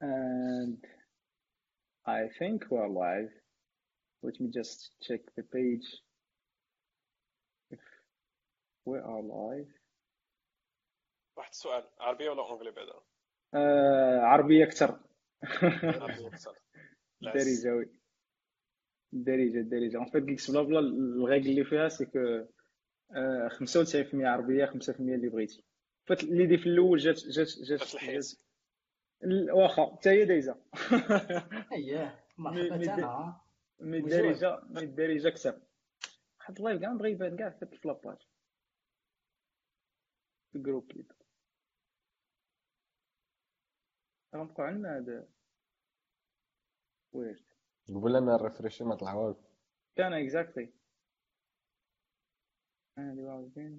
and I think we're live. Let me just check the page. If we are live. واحد السؤال عربية ولا anglais بعدا آه عربية أكثر. عربيه أكثر. الدارجة oui. الدارجة الدارجة en fait Geeks Blabla la règle اللي فيها c'est que آه، 95% عربية 5% اللي بغيتي. فات ليدي في الأول جات جات جات جات الحيط. جات ال- واخا حتى هي دايزة. أييه مي- مرحبا أنا. مي الدارجة أكثر واحد اللايف كاع بغا يبان كاع في لاباج. في الجروب ليد غنبقاو عندنا هاد. ويرد. قبل أنا الريفريشي ما طلع كان exactly. and you are being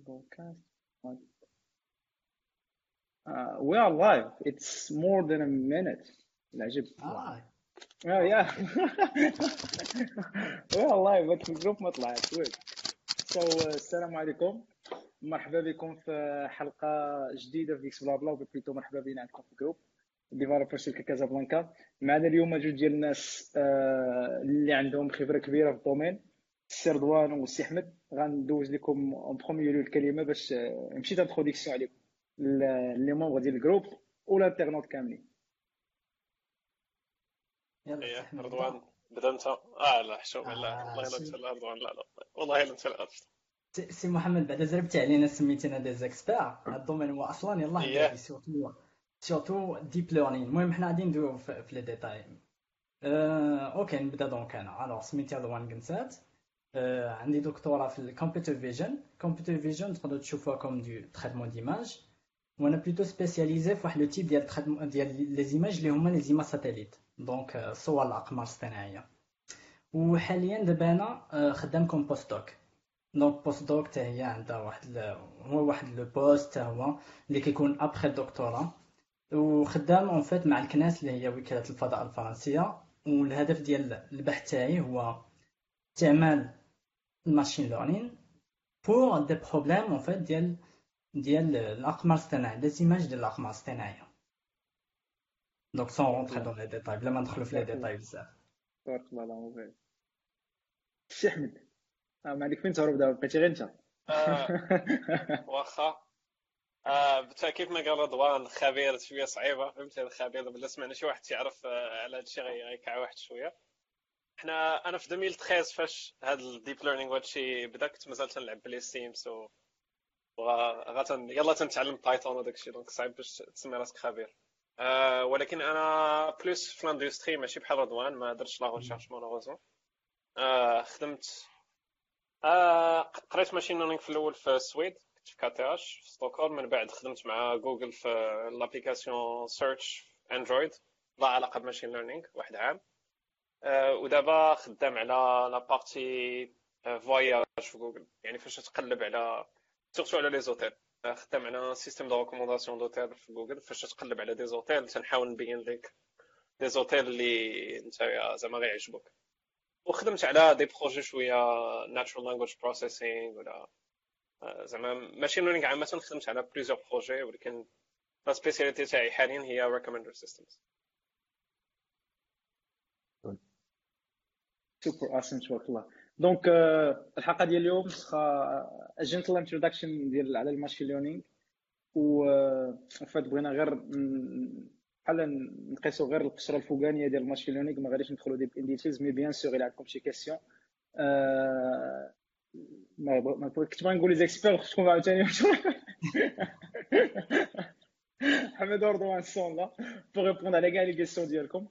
we are live. It's more than a minute. العجب. آه yeah. we are live but ال groupe ما طلعت. well. So uh, السلام عليكم. مرحبا بكم في حلقة جديدة في Geeks Blabla و plutôt مرحبا بنا عندكم في ال groupe. Developer Circle Casablanca. معنا اليوم جوج ديال الناس اللي عندهم خبرة كبيرة في ال domaine. السي رضوان والسي احمد غندوز لكم en premier الكلمة باش نمشي introduction عليكم les membres ديال ال groupe وال internautes كاملين يلا رضوان بدا انت آه لا حشوم لا آه، والله الا انت لا رضوان لا لا. والله الا انت لا سي محمد بعد زربتي علينا سميتينا دي زيكسبير هاد ال domaine هو أصلا يلاه surtout surtout deep learning المهم حنا غادي ندويو في les détails أه okay نبدأ donc أنا. alors سميتي رضوان قنسات أه عندي دكتوراه في ال computer vision computer vision تقدروا تشوفوها comme du traitement d'images وأنا plutôt spécialisé في واحد le type ديال traitement ديال les images اللي هما les images satellites donc صور الاقمار الاصطناعيه وحاليا دابا أنا خدام comme post-doc donc post-doc حتى هي عندها واحد هو واحد le poste هو اللي كيكون ابخي الدكتوراه وخدام en fait مع ال CNES اللي هي وكالة الفضاء الفرنسية والهدف ديال البحث تاعي هو استعمال ال machine learning pour des problèmes en fait ديال ديال الأقمار الاصطناعية les images ديال الأقمار الاصطناعية donc sans rentrer dans les détails بلا ما ندخلو في les détails بزاف. تبارك الله اللهم بارك السي أحمد آه، ما عندك فين تهرب دابا؟ بقيتي غير أنت. آه، واخا. آه بالتاكيد ما قال رضوان خبير شوية صعيبة فهمت هذا خبير بلا سمعنا شي واحد تيعرف آه، على هذا الشيء غيكع واحد شوية. حنا أنا في 2013 فاش هذا ال deep learning وهادشي بدا كنت مازال تنلعب ب Les Sims و وغاتن يلا تنتعلم Python وداك الشيء donc صعيب باش تسمي راسك خبير. آه ولكن أنا plus في ال industry ماشي بحال رضوان ما درتش la recherche malheureusement آه خدمت آه قريت machine learning في الأول في السويد كنت في KTH في ستوكهولم من بعد خدمت مع جوجل في l'application Search Android لا علاقة ب machine learning واحد عام. آه ودابا خدام على la partie voyage في جوجل يعني فاش تقلب على surtout على les hôtels على système de recommandation d'hôtels في جوجل فاش تقلب على des hôtels تنحاول نبين لك des hôtels اللي انت زعما غيعجبوك وخدمت على des projets شوية natural language processing ولا زعما machine learning عامه خدمت على plusieurs projets ولكن la spécialité تاعي حاليا هي recommender systems super اسن تبارك الله donc آه، الحلقة ديال اليوم واخا gentle introduction ديال على ال machine learning en fait بغينا غير بحال نقيسو غير القشرة الفوقانية ديال ال machine learning ما غاديش ندخلو deep in details mais bien sûr إلى عندكم شي question آه، ما كنت باغي نقول لي زيكسبير خصكم عاوتاني حمد ورضوان sont là pour répondre على كاع les questions ديالكم.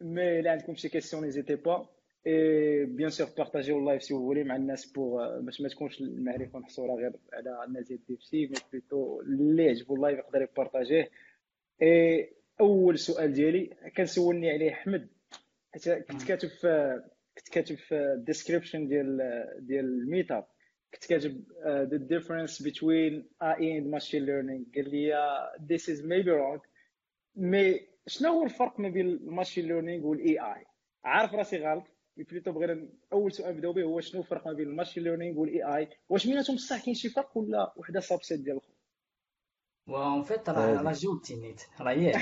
mais الا عندكم شي question n'hésitez pas et bien sûr بارطاجيو ال live si vous voulez مع الناس pour باش ما تكونش المعرفة محصورة غير على الناس ديال ديبسي mais plutôt اللي عجبو ال live يقدر يبارطاجيه. اي أول سؤال ديالي كان سولني عليه أحمد. حيت كنت كاتب في كنت كاتب في ال description ديال ديال ال meet كنت كاتب the difference between AI and machine learning. قال لي this is maybe wrong. mais شنو هو الفرق ما بين ال machine learning وال AI عارف راسي غلط؟ plutôt بغينا أول سؤال نبداو به هو شنو الفرق ما بين ال machine learning وال AI واش بيناتهم بصح كاين شي فرق ولا وحدة subset ديال الآخر و en fait راه راه جاوبتي نيت راه ياك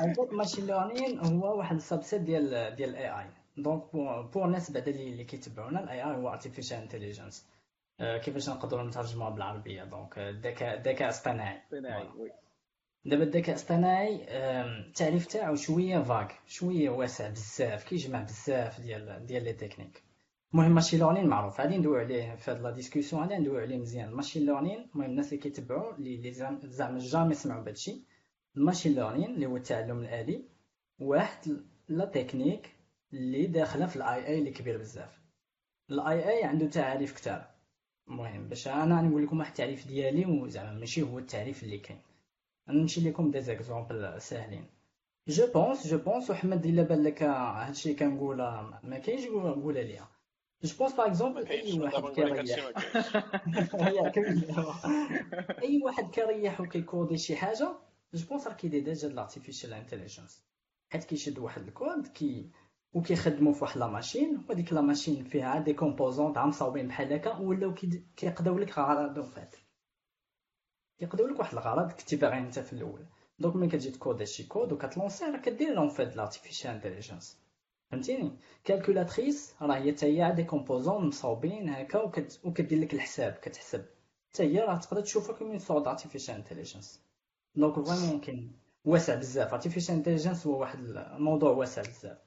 en fait machine learning هو واحد ال subset ديال ديال ال AI donc pour الناس بعدا اللي كيتبعونا ال AI هو artificial intelligence كيفاش نقدروا نترجموها بالعربية؟ donc الذكاء الذكاء الاصطناعي دابا الذكاء الاصطناعي التعريف تاعو شوية vague شوية واسع بزاف كيجمع بزاف ديال ديال les techniques المهم machine learning معروف غادي ندوي عليه في هاد la discussion غادي ندوي عليه مزيان. machine learning المهم الناس اللي كيتبعوا اللي زعما jamais سمعوا بهادشي ال machine learning اللي هو التعلم الآلي واحد la technique اللي داخلة في ال AI اللي كبير بزاف. ال AI عنده تعاريف كثار المهم باش أنا نقول لكم واحد التعريف ديالي وزعما ماشي هو التعريف اللي كاين. نمشي لكم des exemples ساهلين je pense je pense وحمد إلا بان لك هادشي كنقول ما كاينش قولها ليا je pense par exemple أي واحد كيريح. أي واحد كيريح وكيكودي شي حاجة je pense راه كيدير déjà ال artificial intelligence حيت كيشد واحد الكود كي وكيخدموا في واحد la machine وهذيك la machine فيها des composantes عام مصاوبين بحال هكا ولاو كيقداو لك غرض en fait كيقداو لك واحد الغرض كنتي باغي انت في الأول. donc ملي كتجي تكودي شي كود وكتلونسي راه كدير لهم en fait ل artificial intelligence فهمتيني؟ calculatrice راه هي حتى هي des composants مصاوبين هكا وكدير لك الحساب كتحسب. حتى هي راه تقدر تشوفها comme sorte d'artificial intelligence donc vraiment كاين واسع بزاف. artificial intelligence هو واحد الموضوع واسع بزاف.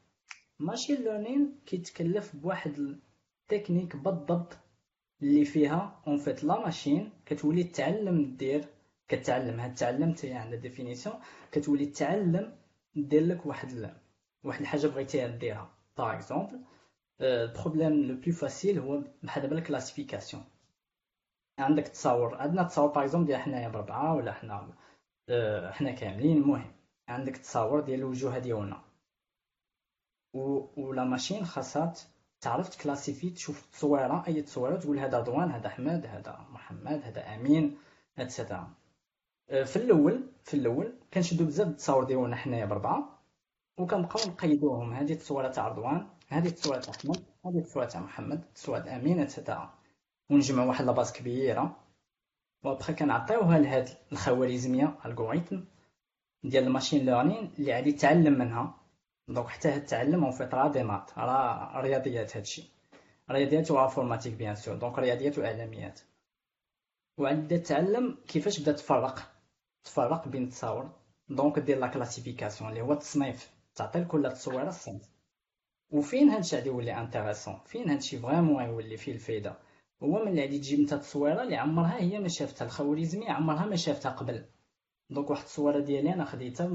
machine learning كيتكلف بواحد التكنيك بالضبط اللي فيها en fait la machine كتولي تعلم دير كتعلم. هاد التعلم هي عندها définition كتولي تعلم دير لك واحد واحد الحاجة بغيتيها ديرها. par exemple ال problème le plus facile هو بحال دابا ال classification عندك تصاور. عندنا تصاور par exemple ديال حنايا بربعه ولا حنا آه، حنا كاملين. المهم عندك تصاور ديال الوجوه ديالنا و la machine خاصها تعرف تكلاسيفي تشوف تصويره أي تصويرة تقول هذا رضوان هذا احمد هذا محمد هذا أمين et cetera آه، في الأول في الأول كنشدو بزاف التصاور ديالنا حنايا بربعه وكنبقاو نقيدوهم. هذه التصويرة تاع رضوان هذه التصويرة تاع احمد هذه التصويرة تاع محمد التصويرة أمين et cetera ونجمعوا واحد la base كبيرة. وأبخي كنعطيوها لهاد الخوارزمية algorithm ديال ال machine learning اللي غادي يتعلم منها. donc حتى التعلم en fait راه des maths راه رياضيات هادشي. رياضيات و informatique bien sûr. donc رياضيات واعلاميات بدا تعلم كيفاش بدا تفرق. تفرق بين التصاور donc دير la classification اللي هو التصنيف تعطي لكل تصويرة الصنف وفين هادشي غادي يولي intéressant؟ فين هادشي vraiment يولي فيه الفايدة؟ هو ملي غادي تجيب انت التصويره اللي عمرها هي ما شافتها. الخوارزمي عمرها ما شافتها قبل. donc واحد التصويرة ديالي أنا خديتها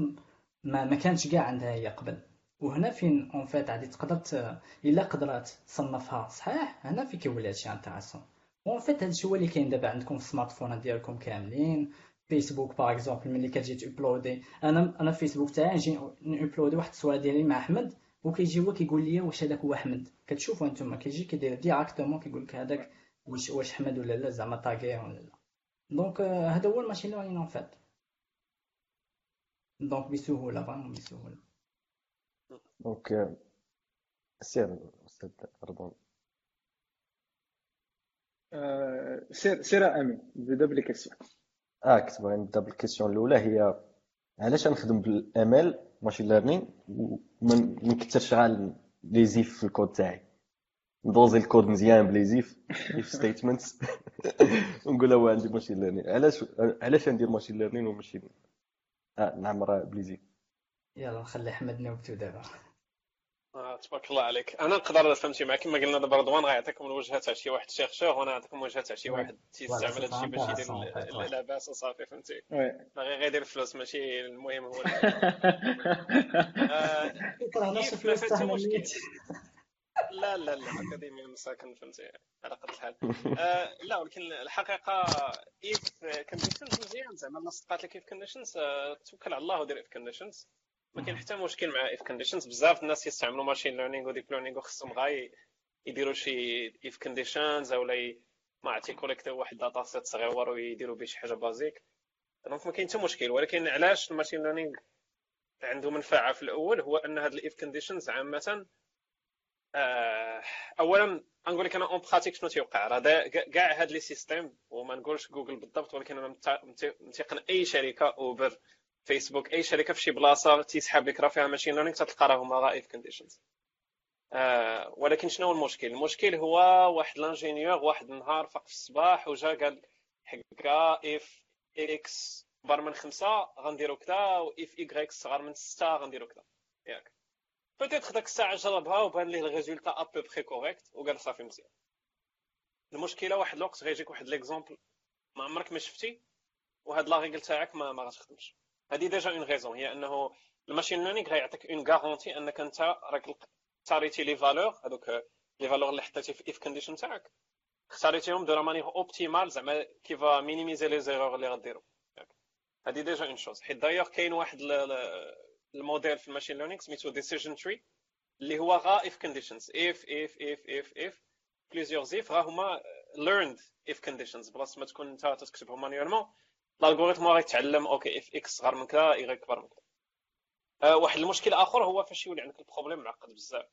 ما, ما كانتش كاع عندها هي قبل. وهنا فين en fait غادي تقدر إلا قدرات تصنفها. صحيح هنا فين كيولي هادشي intéressant. en fait هادشي هو اللي كاين دابا عندكم في ال smartphone ديالكم كاملين. Facebook par exemple ملي كتجي تابلودي أنا أنا فيسبوك تاعي نجي نابلودي واحد الصورة ديالي مع أحمد وكيجي هو كيقول لي واش هذاك هو أحمد. كتشوفوا أنتم كيجي كيدير directement كيقول لك هذاك واش واش أحمد ولا لا زعما طاغيه ولا لا. donc هذا هو ال machine learning en fait donc بسهولة vraiment بسهولة. دونك سير أستاذ رضوان سير سير امين بدا بال question آه كنت باغي نبدا بال question الاولى هي علاش نخدم بال ML machine learning وما نكثرش غير les if في الكود تاعي. ندوزي الكود مزيان ب les if if statements ونقول هو عندي machine learning علاش علاش ندير machine learning وماشي آه نعمر ب les if يلا نخلي أحمد نوبتو دابا. آه، تبارك الله عليك. أنا نقدر فهمتي معك كما قلنا دابا رضوان غيعطيكم الوجهه تاع شي واحد شيخشوه وأنا نعطيكم الوجهه تاع شي واحد تيستعمل هادشي باش يدير لاباس وصافي فهمتي؟ باغي غير يدير فلوس ماشي المهم هو لا لا لا أكاديمي مساكن فهمتي؟ على قد الحال. آه لا ولكن الحقيقة if conditions مزيان. زعما الناس تقاتل ك if conditions آه، توكل على الله ودير if conditions ما كاين حتى مشكل مع if conditions بزاف الناس يستعملوا machine learning و deep learning وخصهم غاي يديروا شي if conditions أو ما عرفتي كوليكتيو واحد data set صغيور ويديروا به شي حاجة basique donc ما كاين حتى مشكل ولكن علاش ال machine learning عنده منفعة في الأول؟ هو أن هاد ال if conditions عامة آه، اولا نقول لك أنا en pratique شنو تيوقع؟ راه كاع هاد les systèmes وما نقولش جوجل بالضبط ولكن أنا متيقن أي شركة اوبر فيسبوك أي شركة في شي بلاصة تيسحب لك راه فيها machine learning تلقى راه هما غا if conditions آه ولكن شنو هو المشكل؟ المشكل هو واحد l'ingénieur واحد النهار فاق في الصباح وجا قال حكا if x كبر من خمسة غنديرو كذا و if i grec صغار من ستة غنديرو كذا ياك. peut-être داك الساعة جربها وبان ليه ال résultat à peu près correct وقال صافي مزيان. المشكلة واحد الوقت غيجيك واحد l'exemple ما عمرك ما شفتي؟ وهاد la règle تاعك ما ما غتخدمش. هذه déjà une raison هي انه ال machine learning غيعطيك une garantie انك انت راك اختاريتي les valeurs هذوك les valeurs اللي حطيتي في if condition تاعك. اختاريتيهم de la manière optimale زعما كيفا مينيميزي les erreurs اللي غديرو. هذه déjà une chose. حيت دايوغ كاين واحد الموديل في ال machine learning سميتو decision tree اللي هو غا if conditions if if if if if plusieurs if غا هما learned if conditions بلاصة ما تكون انت تكتبهم manuellement ال algorithm غيتعلم OK if x صغر من كذا y كبر من كذا. أه واحد المشكل آخر هو فاش يولي عندك ال problème معقد بزاف.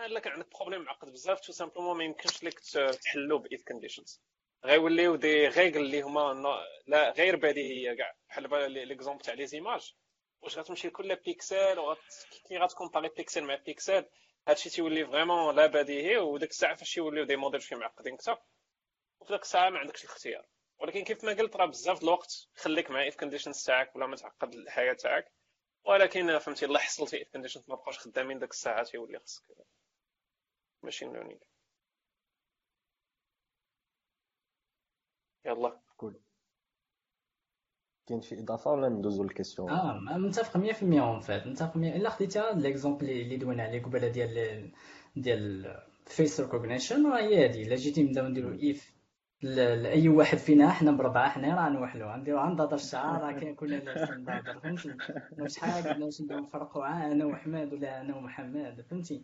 إلا كان عندك problème معقد بزاف tout simplement ما يمكنش لك تحلو ب if conditions. غيوليو des règles اللي هما لا غير بديهية كاع. بحال l'exemple تاع les images. واش غتمشي لكل بيكسل وغت كي غتكومباري بيكسل مع بيكسل هادشي تيولي vraiment لا بديهي وديك الساعة فاش يوليو des modèles شي معقدين أكثر وفي ديك الساعة ما عندكش الاختيار. ولكن كيف ما قلت راه بزاف الوقت خليك مع if conditions تاعك ولا ما تعقد الحياة تاعك. ولكن فهمتي الله حصلتي اف كونديشنز ما بقاوش خدامين ديك الساعة تيولي خصك ماشين ليرنينغ يلا. كول. كاين شي إضافة ولا ندوزو للكيسيون آه متفق 100% اون فات متفق 100% إلا خديتها ليكزومبل اللي دوينا عليه قبيلة ديال ديال فيس ريكوجنيشن راه هي هادي الا جيتي نبداو نديرو اف لاي واحد فينا حنا بربعه حنا راه نوحلو غنديرو عند هذا الشعار راه كاين كل الناس ندادر فهمتي؟ شحال قلنا نبداو نفرقوا أنا وحماد ولا أنا ومحمد؟ فهمتي؟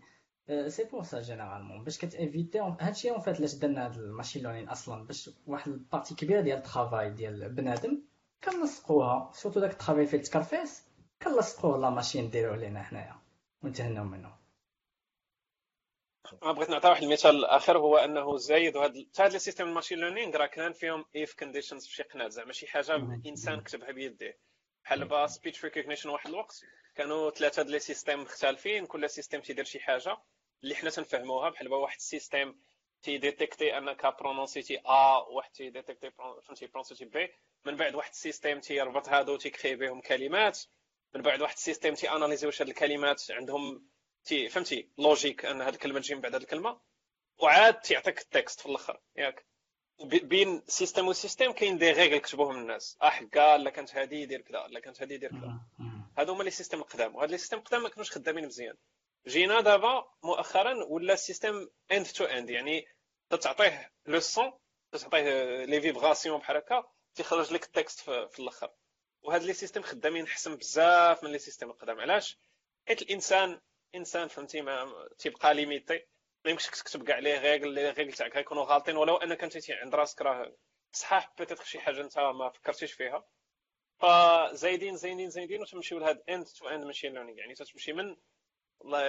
c'est pour ça généralement باش كتيفيتي هادشي en fait علاش درنا هاد ال machine learning أصلا؟ باش واحد ال partie كبيرة ديال ال travail ديال بنادم كنلصقوها. surtout داك ال travail فيه التكرفيس كنلصقوه la machine نديروه لينا حنايا ونتهناو منه. بغيت نعطي واحد المثال الآخر هو أنه زايد وهاد هاد ال système ال machine learning راه كان فيهم if conditions في شي قناه زعما شي حاجة إنسان كتبها بيديه. بحال با speech recognition واحد الوقت كانوا ثلاثة ديال les systèmes مختلفين كل système تيدير شي حاجة اللي حنا تنفهموها. بحال واحد ال système تيديتيكتي أنك برونونسيتي a واحد تيديتيكتي فهمتي برونونسيتي b من بعد واحد ال système تيربط هادو تيكري بهم كلمات. من بعد واحد ال système تي اناليزي واش هاد الكلمات عندهم تي فهمتي؟ logique أن هاد الكلمة تجي من بعد هاد الكلمة. وعاد تيعطيك ال texte في الأخر ياك. بين système و système كاين des règles كتبوهم الناس. آه حكا لا كانت هادي دير كذا لا كانت هادي دير كذا هادو هما les systèmes القدام. وهاد les systèmes القدام ما كانوش خدامين مزيان. جينا دابا مؤخرا ولا ال système end to end يعني تعطيه le son تعطيه les vibrations بحال هكا تيخرج لك ال texte في الأخر. وهاد les systèmes خدامين احسن بزاف من les systèmes القدام. علاش؟ حيت الإنسان انسان فهمتي ما تيبقى limité. ما يمكنش تكتب كاع les règles les règles تاعك غيكونوا غالطين. ولو أنك أنت عند راسك راه صحاح peut-être شي حاجة أنت ما فكرتيش فيها. فزايدين زايدين زايدين وتمشيو لهاد end to end machine learning يعني تتمشي من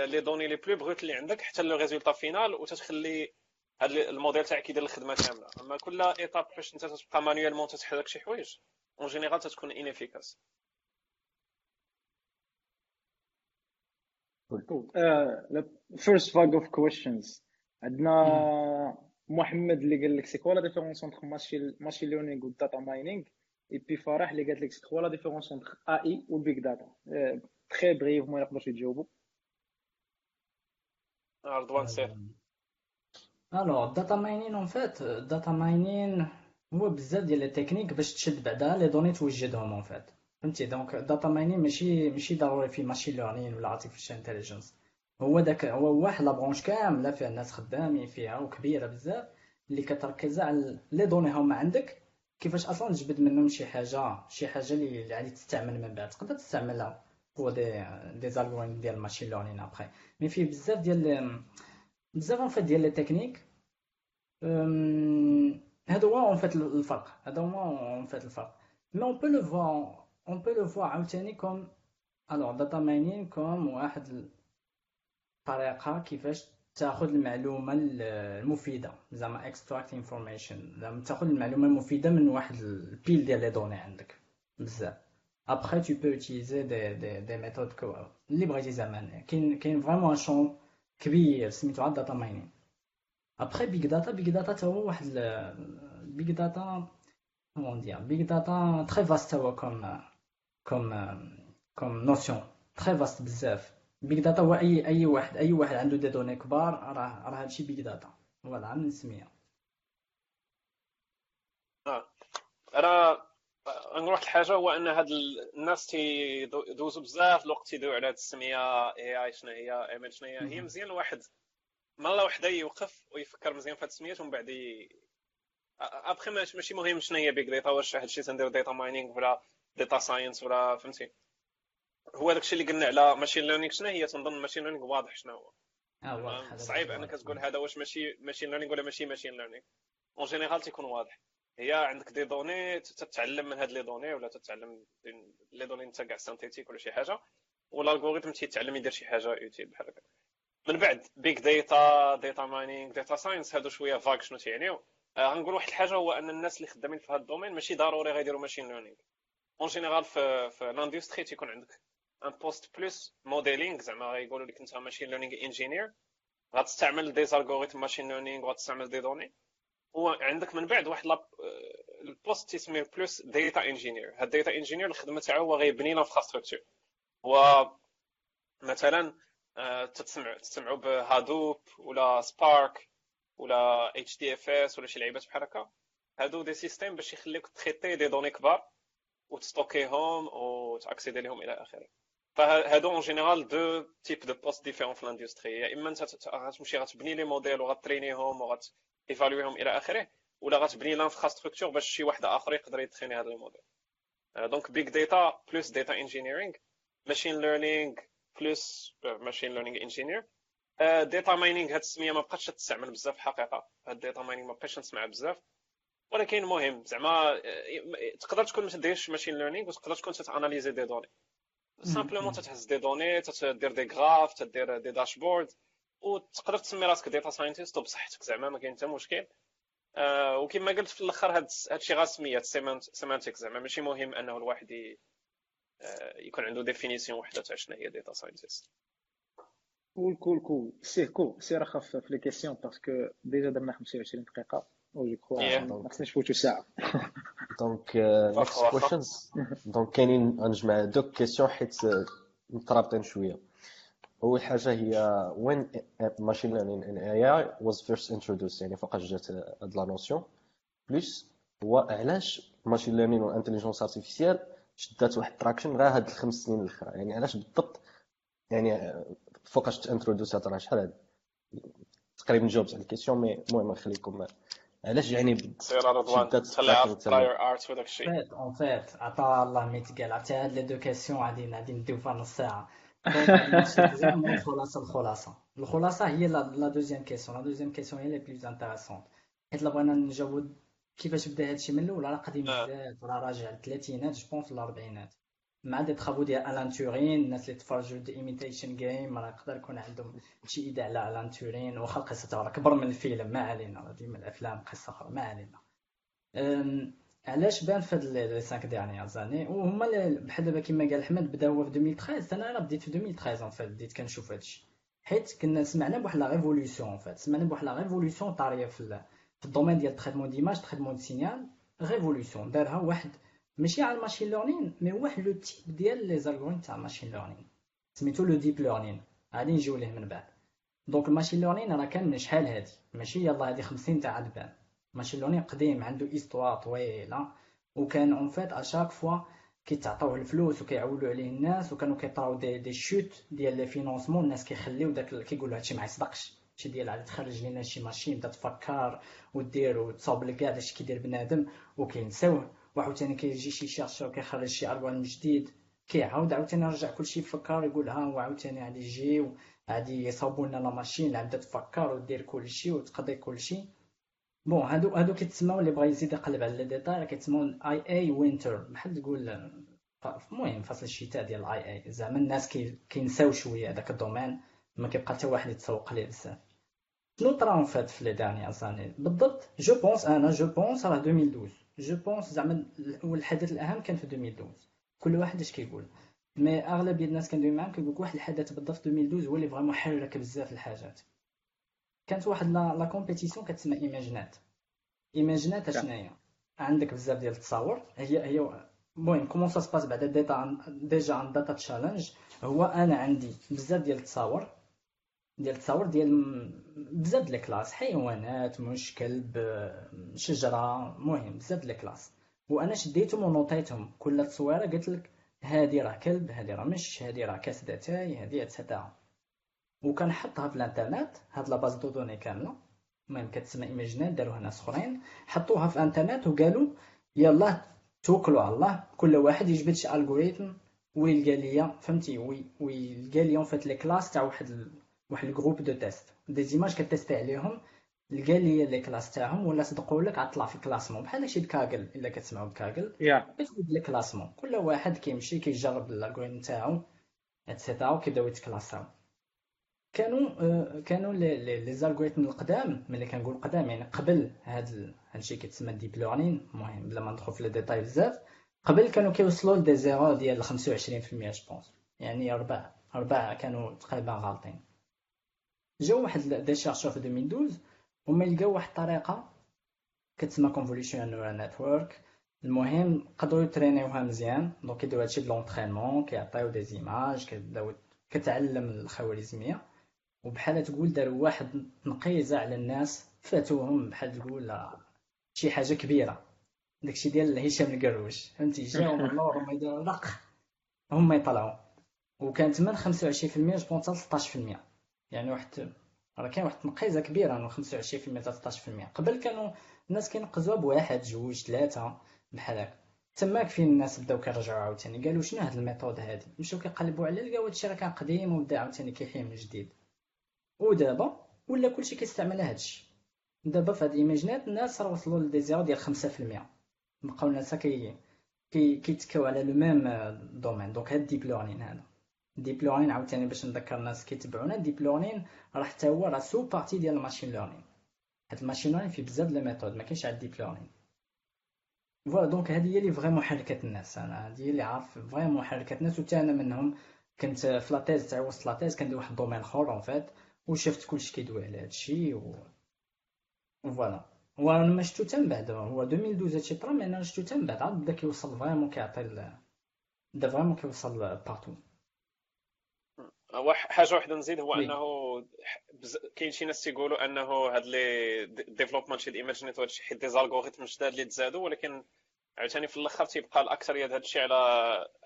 les données les plus brutes اللي عندك حتى le résultat final وتتخلي هاد الموديل تاعك يدير الخدمة كاملة. أما كل étape فاش أنت تبقى manuellement تتحرك شي حوايج en général تتكون inefficace first batch of questions عندنا محمد اللي قال لك c'est quoi la différence entre machine learning و data mining et puis فرح اللي قالت لك c'est quoi la différence entre AI و big data très bref ما يقدرش يجاوبوا رضوان سير alors data mining en fait data mining هو بزاف ديال les techniques باش تشد بعدا les données توجدهم en fait فهمتي؟ donc data mining ماشي ماشي ضروري في machine learning ولا artificial intelligence هو داك هو واحد la branche كاملة فيها الناس خدامين فيها وكبيرة بزاف اللي كتركز على les données هما عندك كيفاش أصلا تجبد منهم شي حاجة شي حاجة اللي غادي تستعمل من بعد. تقدر تستعملها هو des des algorithmes ديال ال machine learning après mais فيه بزاف ديال بزاف اون ديال les techniques هذا هو اون الفرق. هذا هو اون الفرق. mais on peut le voir on peut le voir عاوتاني comme alors data mining comme واحد الطريقة كيفاش تاخذ المعلومة المفيدة زعما extract information. زعما تاخذ المعلومة المفيدة من واحد ال pile ديال les données عندك. بزاف. ابخي tu peux utiliser des des des méthodes اللي بغيتي زعما كاين كاين vraiment champ كبير سميتو عاد data mining après big data big data تا هو واحد big data comment dire big data très vaste هو comme comme comme notion très vaste بزاف big data هو اي اي واحد اي واحد عنده des données كبار راه راه هادشي بيج داتا voilà من السميه آه نقول واحد الحاجة هو إن هاد الناس تيدوزوا بزاف الوقت تيدويو على هاد السمية AI شنو هي ML شنو هي. هي مزيان الواحد. مرة وحده يوقف ويفكر مزيان في هاد السميات ومن بعد أبخي ماشي مهم شنو هي big data واش هادشي تندير data mining ولا data science ولا فهمتي؟ هو داكشي اللي قلنا على machine learning شنو هي؟ تنظن machine learning واضح شنو هو. آه صعيب انك تقول هذا واش ماشي machine learning ولا ماشي machine learning en général تيكون واضح. هي عندك des données تتعلم من هاد les données ولا تتعلم les données انت كاع synthétiques ولا شي حاجة وال algorithme تيتعلم يدير شي حاجة utile بحال هكا. من بعد big data data mining data science هادو شوية vague شنو تيعنيو. آه غنقول واحد الحاجة هو أن الناس اللي خدامين في هذا ال domaine ماشي ضروري غيديروا machine learning en général في في l'industrie تيكون عندك un poste plus modeling زعما غيقولوا لك انت machine learning engineer غتستعمل des algorithmes machine learning وغتستعمل des données وعندك من بعد واحد ال poste تيسميه plus data engineer هاد data engineer الخدمة تاعو هو غيبني l'infrastructure هو مثلا آه، تتسمع تسمعوا ب Hadoop ولا Spark ولا HDFS ولا شي لعيبات بحال هكا. هادو des systèmes باش يخليك traiter des données كبار. وتستوكيهم وتاكسيدي لهم إلى اخره فهادو en général deux types de postes différents في ال industrie يا اما انت غتمشي غتبني les modèles وغترينيهم وغت ايفالويهم إلى اخره ولا غتبني l'infrastructure باش شي واحد اخر يقدر يتخيني هذا الموديل donc big data plus data engineering machine learning plus machine learning engineer data mining هاد السميه ما بقاتش تستعمل بزاف الحقيقة هاد data mining ما بقيتش نسمعها بزاف ولكن مهم. زعما تقدر تكون ما تديرش machine learning وتقدر تكون تاناليزي des données simplement تتهز des données تدير des graphes تدير des dashboards وتقدر تسمي راسك data scientist وبصحتك زعما ما كاين حتى مشكل. آه وكما قلت في الأخر هاد هادشي غا سميات sémantique زعما ماشي مهم أنه الواحد آه يكون عنده définition وحدة تاع شنو هي داتا ساينتيست cool cool cool. c'est cool. c'est رخف في les questions parce que déjà درنا 25 دقيقة. je نفوتو ساعة. donc next questions donc كاينين غنجمع deux questions حيت مترابطين شوية. أول حاجة هي when machine learning in AI was first introduced يعني فقط جات هاد لا نوسيون. بلس هو علاش ماشين ليرنين والانتليجنس ارتيفيسيال شدات واحد التراكشن غير هاد الخمس سنين الأخرى؟ يعني علاش بالضبط؟ يعني فوقاش تانترودوس هاد راه شحال هاد؟ تقريبا جاوبت على الكيسيون مي المهم نخليكم علاش يعني سير رضوان تخلي براير ارت وداك الشيء. فيت اون فيت عطا الله ميت قال عطا هاد لي دو كيسيون غادي غادي نديو فيها نص ساعة. الخلاصة الخلاصة. الخلاصة هي la deuxième question. la deuxième question هي la plus intéressante. حيت لا بغينا نجاوب كيفاش بدا هادشي من الأول راه قديم بزاف. راه راجع للثلاثينات je pense الاربعينات مع des travaux ديال Alan Turing الناس اللي تفرجوا The Imitation Game راه يقدر يكون عندهم شي idea على Alan Turing واخا القصة راه كبر من الفيلم ما علينا راه ديما الأفلام قصة أخرى ما علينا. علاش بان في هاد les 5 dernières années وهما بحال دابا كيما قال أحمد بدا هو في 2013 أنا أنا بديت في 2013 en fait بديت كنشوف هادشي حيت كنا سمعنا بواحد la révolution fait سمعنا بواحد la révolution طارية في في ال domaine ديال ال traitement d'images traitement signal révolution دارها واحد ماشي على ال machine learning mais واحد le type ديال les algorithmes تاع ال machine learning سميتو le deep learning غادي نجيو ليه من بعد. donc ال machine learning راه كان شحال هادي؟ ماشي يلاه هادي 50 تاع البان machine learning قديم عنده histoire طويلة. وكان اون فيت اشاك فوا كيتعطاوه الفلوس وكيعولوا عليه الناس وكانوا كيطراو دي, دي شوت ديال لي فينونسمون الناس كيخليو داك كيقولوا هادشي ما يصدقش. شي ديال عاد تخرج لينا شي ماشين بدا تفكر ودير وتصاوب لك كاع داكشي كيدير بنادم وكينساوه. وعاوتاني كيجي شي شيرشور كيخرج شي الوان جديد كيعاود عاوتاني يرجع كلشي يفكر يقول ها هو عاوتاني غادي يجي غادي يصاوبوا لنا لا ماشين عاد تفكر ودير كلشي وتقضي كلشي. bon هادو هادو كيتسموا اللي بغا يزيد يقلب على les détails كيتسموا AI winter بحال تقول المهم فصل الشتاء ديال ال AI زعما الناس كينساو شوية هذاك ال domaine ما كيبقى حتى واحد يتسوق ليه بزاف. شنو طرا فات في les dernières années؟ بالضبط je pense أنا je pense راه 2012 je pense زعما الحدث الأهم كان في 2012 كل واحد اش كيقول. mais اغلبيه الناس كندوي معاهم كيقول واحد الحدث بالضبط في 2012 هو اللي vraiment حرك بزاف الحاجات. كانت واحد لا كومبيتيسيون كتسمى ايماجينات ايماجينات شناهي عندك بزاف ديال التصاور. هي هي المهم كومون سا سباس بعد؟ ديتا ديجا عن داتا تشالنج هو أنا عندي بزاف ديال التصاور. ديال التصاور ديال بزاف ديال الكلاس حيوانات مش كلب شجرة المهم بزاف ديال الكلاس. وأنا شديتهم ونوطيتهم. كل تصويره قلت لك هادي راه كلب هادي راه مش هادي راه كاس داتاي هادي اتسيتيرا وكنحطها في الانترنت. هاد la base de données كاملة. المهم كتسمى ImageNet داروها ناس اخرين حطوها في الانترنت وقالوا يلا توكلوا على الله كل واحد يجبد شي algorithme ويلقى ليا فهمتي ويلقى ليا فات les classes تاع واحد واحد ال groupe de test. des images كتيستي عليهم لقى لي les classes تاعهم ولا صدقوا لك عطلع في ال classement بحال داكشي ب Kaggle إلا كتسمعوا ب Kaggle. يا. كتجبد les classements كل واحد كيمشي كيجرب ال algorithme تاعو et cetera وكيبداو يتكلاساو. كانوا آه، كانوا les les algorithmes القدام ملي كنقول قدام يعني قبل هاد هادشي كيتسمى deep learning المهم بلا ما ندخل في les détails بزاف قبل كانوا كيوصلوا ل des erreurs ديال 25% je pense يعني ربع ربع كانوا تقريبا غالطين. جاو واحد des chercheurs في 2012 هما لقاو واحد الطريقة كتسمى convolution neural network المهم قدروا يترينيوها مزيان. donc كيديروا هادشي ب l'entraînement كيعطيو des images كتعلم الخوارزمية. وبحال تقول داروا واحد تنقيزه على الناس فاتوهم بحال تقول شي حاجة كبيرة. داكشي ديال هشام القروش. فهمتي؟ جاو من اللور هما يديروا رق هما يطلعوا وكانت من 25% جبون حتى 16% يعني واحد راه كاين واحد التنقيزة كبيرة إنه 25% حتى 16% قبل كانوا الناس كينقزوها بواحد جوج ثلاثة بحال هكا. تماك فين الناس بداو كيرجعوا عاوتاني. قالوا شنو هاد ال méthode هادي؟ مشاو كيقلبوا عليه لقاو هادشي راه كان قديم وبدا عاوتاني كيحيا من جديد. ودابا ولا كلشي كيستعمل هادشي. دابا في هاد الناس راه وصلوا ل des erreurs ديال 5% بقاو الناس كي كيتكاو على le même domaine. donc هاد deep learning هذا deep learning عاوتاني باش نذكر الناس كيتبعونا deep learning راه حتى هو راه sous-partie ديال ال machine learning حيت ال machine learning فيه بزاف les méthodes ما كاينش على deep learning voilà donc هذه هي اللي vraiment حركت الناس. أنا هذه هي اللي عارف vraiment حركت الناس وتا أنا منهم كنت في la thèse تاع وسط la thèse كندير واحد ال domaine أخر en fait وشفت كلشي كيدوي على هادشي و voilà وأنا ما شفتو من بعد. هو 2012 هادشي طرا mais أنا شفتو من بعد. عاد بدا كيوصل vraiment كيعطي بدا vraiment كيوصل partout حاجة واحدة نزيد هو أنه كاين شي ناس تيقولوا أنه هاد les développements شي ال ImageNet وهادشي حيت des algorithmes جداد اللي تزادوا ولكن عاوتاني في الأخر تيبقى الأكثرية ديال هادشي على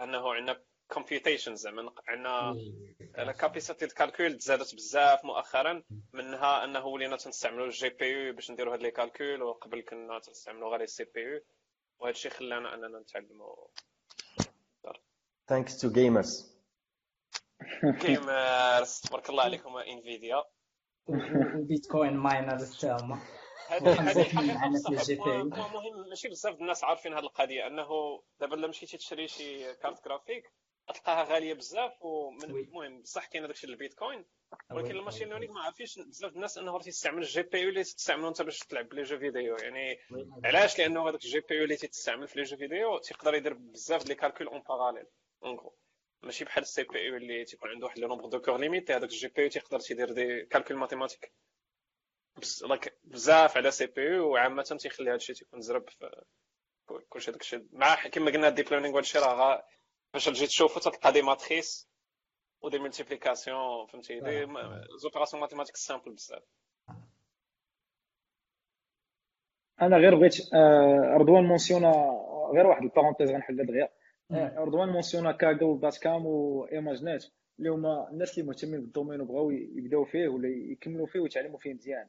أنه عندنا computation زعما عندنا ال capacité ال calcul تزادت بزاف مؤخرا منها أنه ولينا تنستعملوا ال GPU باش نديروا هاد les calculs وقبل كنا تنستعملوا غير ال CPU. وهذا الشيء خلانا أننا نتعلموا thanks to gamers gamers تبارك الله عليكم Nvidia و Bitcoin miners تاعهم هذه هذه مهم ماشي بزاف الناس عارفين هذه القضية. أنه دابا الا مشيتي تشري شي carte graphique تلقاها غالية بزاف ومن المهم بصح كاين داكشي البيتكوين. ولكن ال machine learning ما عارفينش بزاف الناس أنه تيستعمل ال GPU اللي تستعملو أنت باش تلعب ب les jeux vidéo. يعني علاش؟ لأنه هذاك ال GPU اللي تستعمل في les jeux vidéo تيقدر يدير بزاف les en parallèle en ماشي بحال ال CPU اللي تيكون عنده واحد le nombre de cœurs limité هذاك ال GPU تيقدر تيدير des calculs mathématiques. بزاف على CPU وعامة تيخلي هذا الشيء تيكون زرب في كلشي داك الشيء مع كما قلنا ال deep learning وهذا الشيء راه فاش تجي تشوفو تلقى des matrices و des multiplications فهمتي؟ des opérations mathématiques simples بزاف. أنا غير بغيت آه، رضوان مونسيونا غير واحد ال parenthèse غنحل دغيا. رضوان mentionn ا Kaggle باسكام و ImageNet اللي هما الناس اللي مهتمين بال domaine وبغاو يبداو فيه ولا يكملوا فيه ويتعلموا فيه مزيان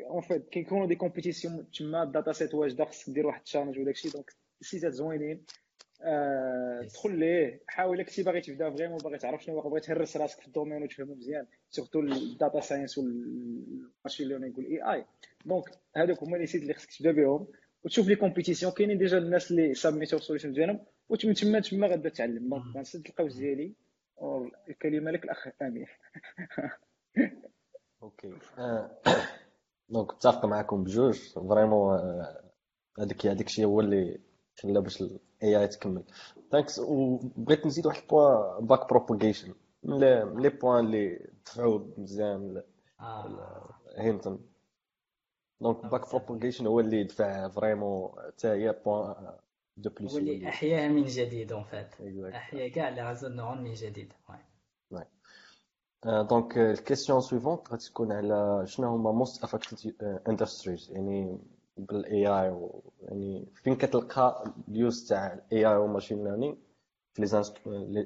en fait كيكونوا des compétitions تما ال data set واجده خصك دير واحد ال challenge وداك الشيء donc ال sites ات زوينين دخل ليه حاول كنتي باغي تبدا vraiment باغي تعرف شنو باغي تهرس راسك في ال domaine وتفهمو مزيان surtout ال data science وال machine learning وال AI donc هذوك هما les sites اللي خصك تبدا بهم وتشوف les compétitions كاينين déjà الناس اللي submit و ال solution ديالهم ومن تما تما غادا تعلم. donc غنسد القوس ديالي الكلمة لك الأخ امين okay. donc متفق معكم بجوج. vraiment هذاك هذاك الشيء هو اللي خلى باش ال AI تكمل. thanks وبغيت نزيد واحد ال point backpropagation من les points اللي دفعوا مزيان هينتون donc backpropagation هو اللي دفع vraiment حتى هي point de plus هو اللي احياها من جديد en fait احيا كاع réseaux neurones من جديد donc ال question suivante غادي تكون على شنو هما most affected industries يعني بال AI يعني فين كتلقى ال use تاع ال AI وال machine learning في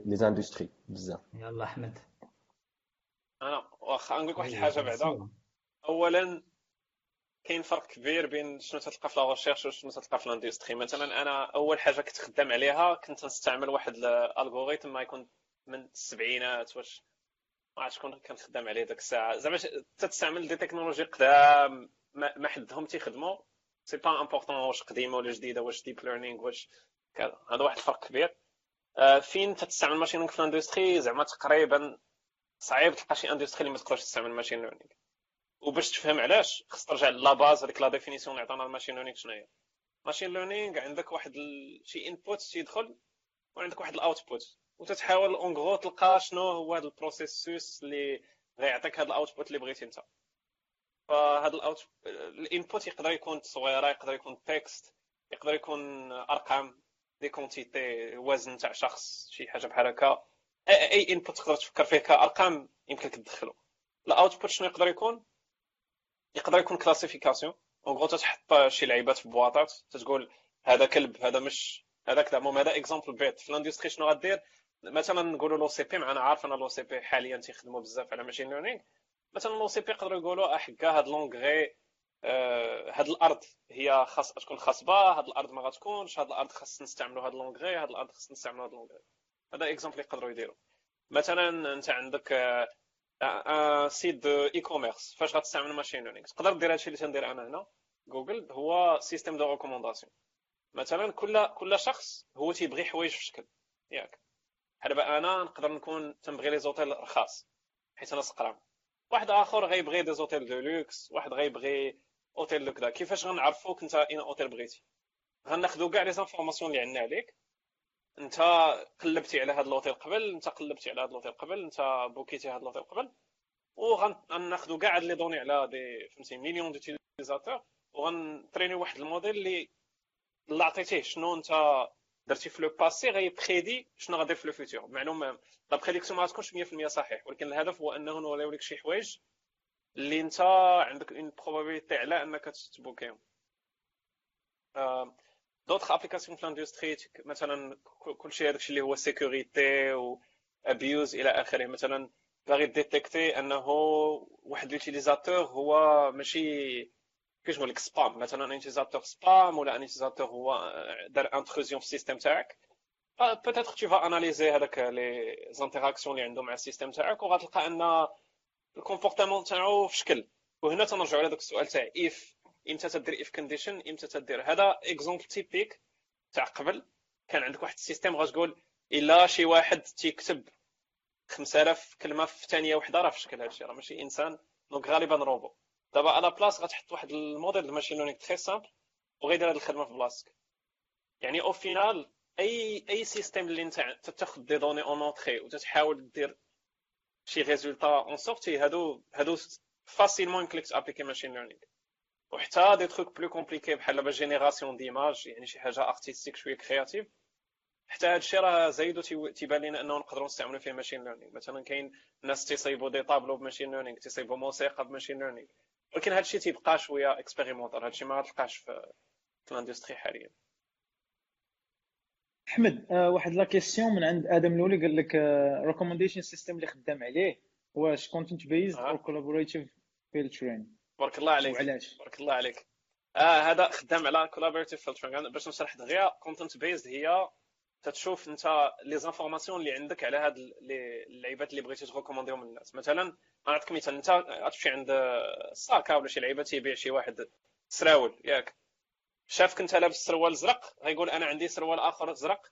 les industries بزاف يلا احمد أنا واخا نقول لك واحد الحاجة بعدا. اولا كاين فرق كبير بين شنو تلقى في la recherche وشنو تلقى في l'industrie. مثلا أنا أول حاجة كنت خدام عليها كنت نستعمل واحد ال algorithme ما يكون من السبعينات واش ما عرفتش شكون كان خدام عليه ديك الساعة. زعما تستعمل des technologies قدام ما حدهم تيخدموا. c'est pas important واش قديمة ولا جديدة واش deep learning واش كذا. هذا واحد الفرق كبير. آه، فين تستعمل machine learning في ال industrie زعما تقريبا صعيب تلقى شي industrie اللي ما تقدرش تستعمل machine learning وباش تفهم علاش خص ترجع la base هذيك la définition اللي عطانا ال machine learning شنو هي machine learning عندك واحد شي input تيدخل وعندك واحد ال output وتتحاول en gros تلقى شنو هو هذا ال processus اللي غيعطيك هذا ال output اللي بغيتي انت. فهذا ال out ال input يقدر يكون تصويره يقدر يكون texte يقدر يكون أرقام des quantités وزن تاع شخص شي حاجة بحال هكا. اي input تقدر تفكر فيه كأرقام يمكن لك تدخلو ال output شنو يقدر يكون؟ يقدر يكون classification en gros تتحط شي لعيبات في بواطات تتقول هذا كلب هذا مش هذا كذا المهم هذا exemple bête. في ال industrie شنو غدير؟ مثلا نقولوا l'OCP معنا عارف أنا l'OCP حاليا تيخدموا بزاف على machine learning مثلا l'OCP يقدروا يقولوا احكا هاد l'engrais آه هاد الأرض هي خاص تكون خصبه هاد الأرض ما غتكونش هاد الأرض خاص نستعملوا هاد l'engrais هاد الأرض خاص نستعملوا هاد l'engrais هذا exemple يقدروا يديروا. مثلا أنت عندك آه site e-commerce فاش غتستعمل machine learning تقدر دير هادشي اللي تندير أنا هنا جوجل هو système de recommandation مثلا كل كل شخص هو تيبغي حوايج في شكل ياك بحال دابا أنا نقدر نكون تنبغي les hôtels رخاص حيت أنا سقرام واحد اخر غيبغي des hôtels de luxe واحد غيبغي اوتيل كذا كيفاش غنعرفوك انت اين اوتيل بغيتي غناخذوا كاع les informations اللي عندنا عليك انت قلبتي على هذا الاوتيل قبل انت قلبتي على هذا الاوتيل قبل انت بوكيتي هذا الاوتيل قبل. وغناخذوا كاع هاد les données على des فهمتي millions d'utilisateurs وغنتريني واحد الموديل اللي اللي عطيتيه شنو انت درتي في le passé غيبريدي شنو غادير في le futur. معلوم la prédiction ما غاتكونش 100% صحيح ولكن الهدف هو انه نوريو لك شي حوايج اللي انت عندك une probabilité على انك تبوكيهم d'autres applications في l'industrie مثلا كلشي هذاك الشيء اللي هو sécurité و abuse إلى اخره مثلا باغي ديتيكتي انه واحد l'utilisateur هو ماشي كيفاش نقول لك spam مثلا un spam ولا ان هو دار intrusion في ال système تاعك peut-être tu vas analyser هذاك les interactions اللي عنده مع ال système تاعك وغتلقى ان ال comportement تاعو في شكل وهنا تنرجعوا لهذاك السؤال تاع if إمتى تدير if condition إمتى تدير. هذا exemple typique تاع قبل. كان عندك واحد ال système غتقول إلا شي واحد تيكتب 5000 كلمة في ثانية واحدة راه في شكل هادشي راه ماشي إنسان donc غالبا روبو دابا على place غتحط واحد ال modèle de machine learning très simple وغيدير هاد الخدمة في بلاصتك. يعني au final أي أي système اللي أنت تاخذ des données en entrée وتتحاول دير شي résultat en sortie هادو هادو facilement يمكن لك تابليكي machine learning وحتى des trucs plus compliqués بحال دابا génération d'images يعني شي حاجة artistique شوية créative حتى هذا الشيء راه زايد تيبان لنا أنه نقدروا نستعملوا فيه machine learning مثلا كاين ناس تيصيبوا des tableaux ب machine learning تيصيبوا موسيقى ب machine learning ولكن هذا الشيء تيبقى شوية expérimental هذا الشيء ما غتلقاش في, في ال industrie حاليا. أحمد آه واحد la question من عند آدم لولي قال لك recommendation آه system اللي خدام عليه واش content-based أو collaborative filtering بارك الله عليك. وعلاش؟ بارك الله عليك. آه هذا خدام على collaborative filtering باش نشرح دغيا content-based هي تتشوف أنت les informations اللي عندك على هاد اللعيبات اللي بغيتي تريكومونديهم للناس مثلا نعطيك مثال أنت غتمشي عند الساكا ولا شي لعيبة تيبيع شي واحد سراول ياك. شافك أنت لابس سروال زرق غيقول أنا عندي سروال آخر زرق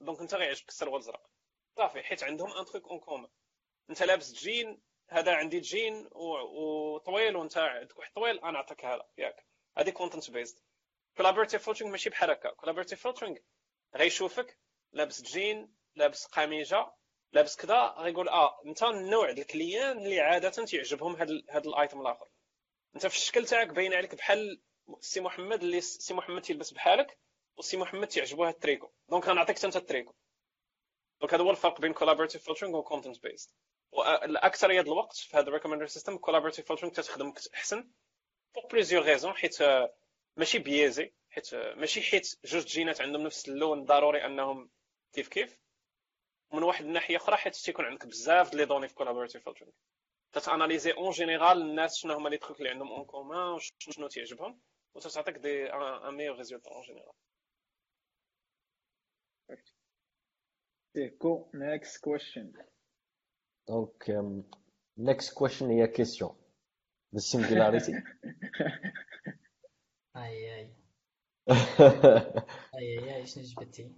donc أنت غيعجبك السروال الزرق صافي حيت عندهم un truc en commun أنت لابس جين هذا عندي جين وطويل وانت عندك واحد طويل أنا نعطيك هذا ياك. هذه content-based collaborative filtering ماشي بحال هكا. collaborative filtering غيشوفك لابس جين لابس قميجة لابس كذا غيقول آه أنت النوع ديال ال client اللي عادة تيعجبهم هذا هذا ال item الآخر. أنت في الشكل تاعك باين عليك بحال سي محمد اللي سي محمد تيلبس بحالك وسي محمد تيعجبو هاد التريكو. donc غنعطيك أنت التريكو. donc هذا هو الفرق بين collaborative filtering و content-based والاكثريه ديال الوقت في هذا ال recommender system collaborative filtering تخدم احسن pour plusieurs raisons حيت ماشي بيزي حيت ماشي حيت جوج جينات عندهم نفس اللون ضروري أنهم كيف كيف ومن واحد الناحيه أخرى حيت تيكون عندك بزاف les données في collaborative filtering تتأناليزي en général الناس شنو هما les trucs اللي عندهم en commun وشنو تيعجبهم وتعطيك des un meilleur résultat en général Cool. Next question. Donc, um, next question هي question. The singularity. اي اي اي اي شنو جبتي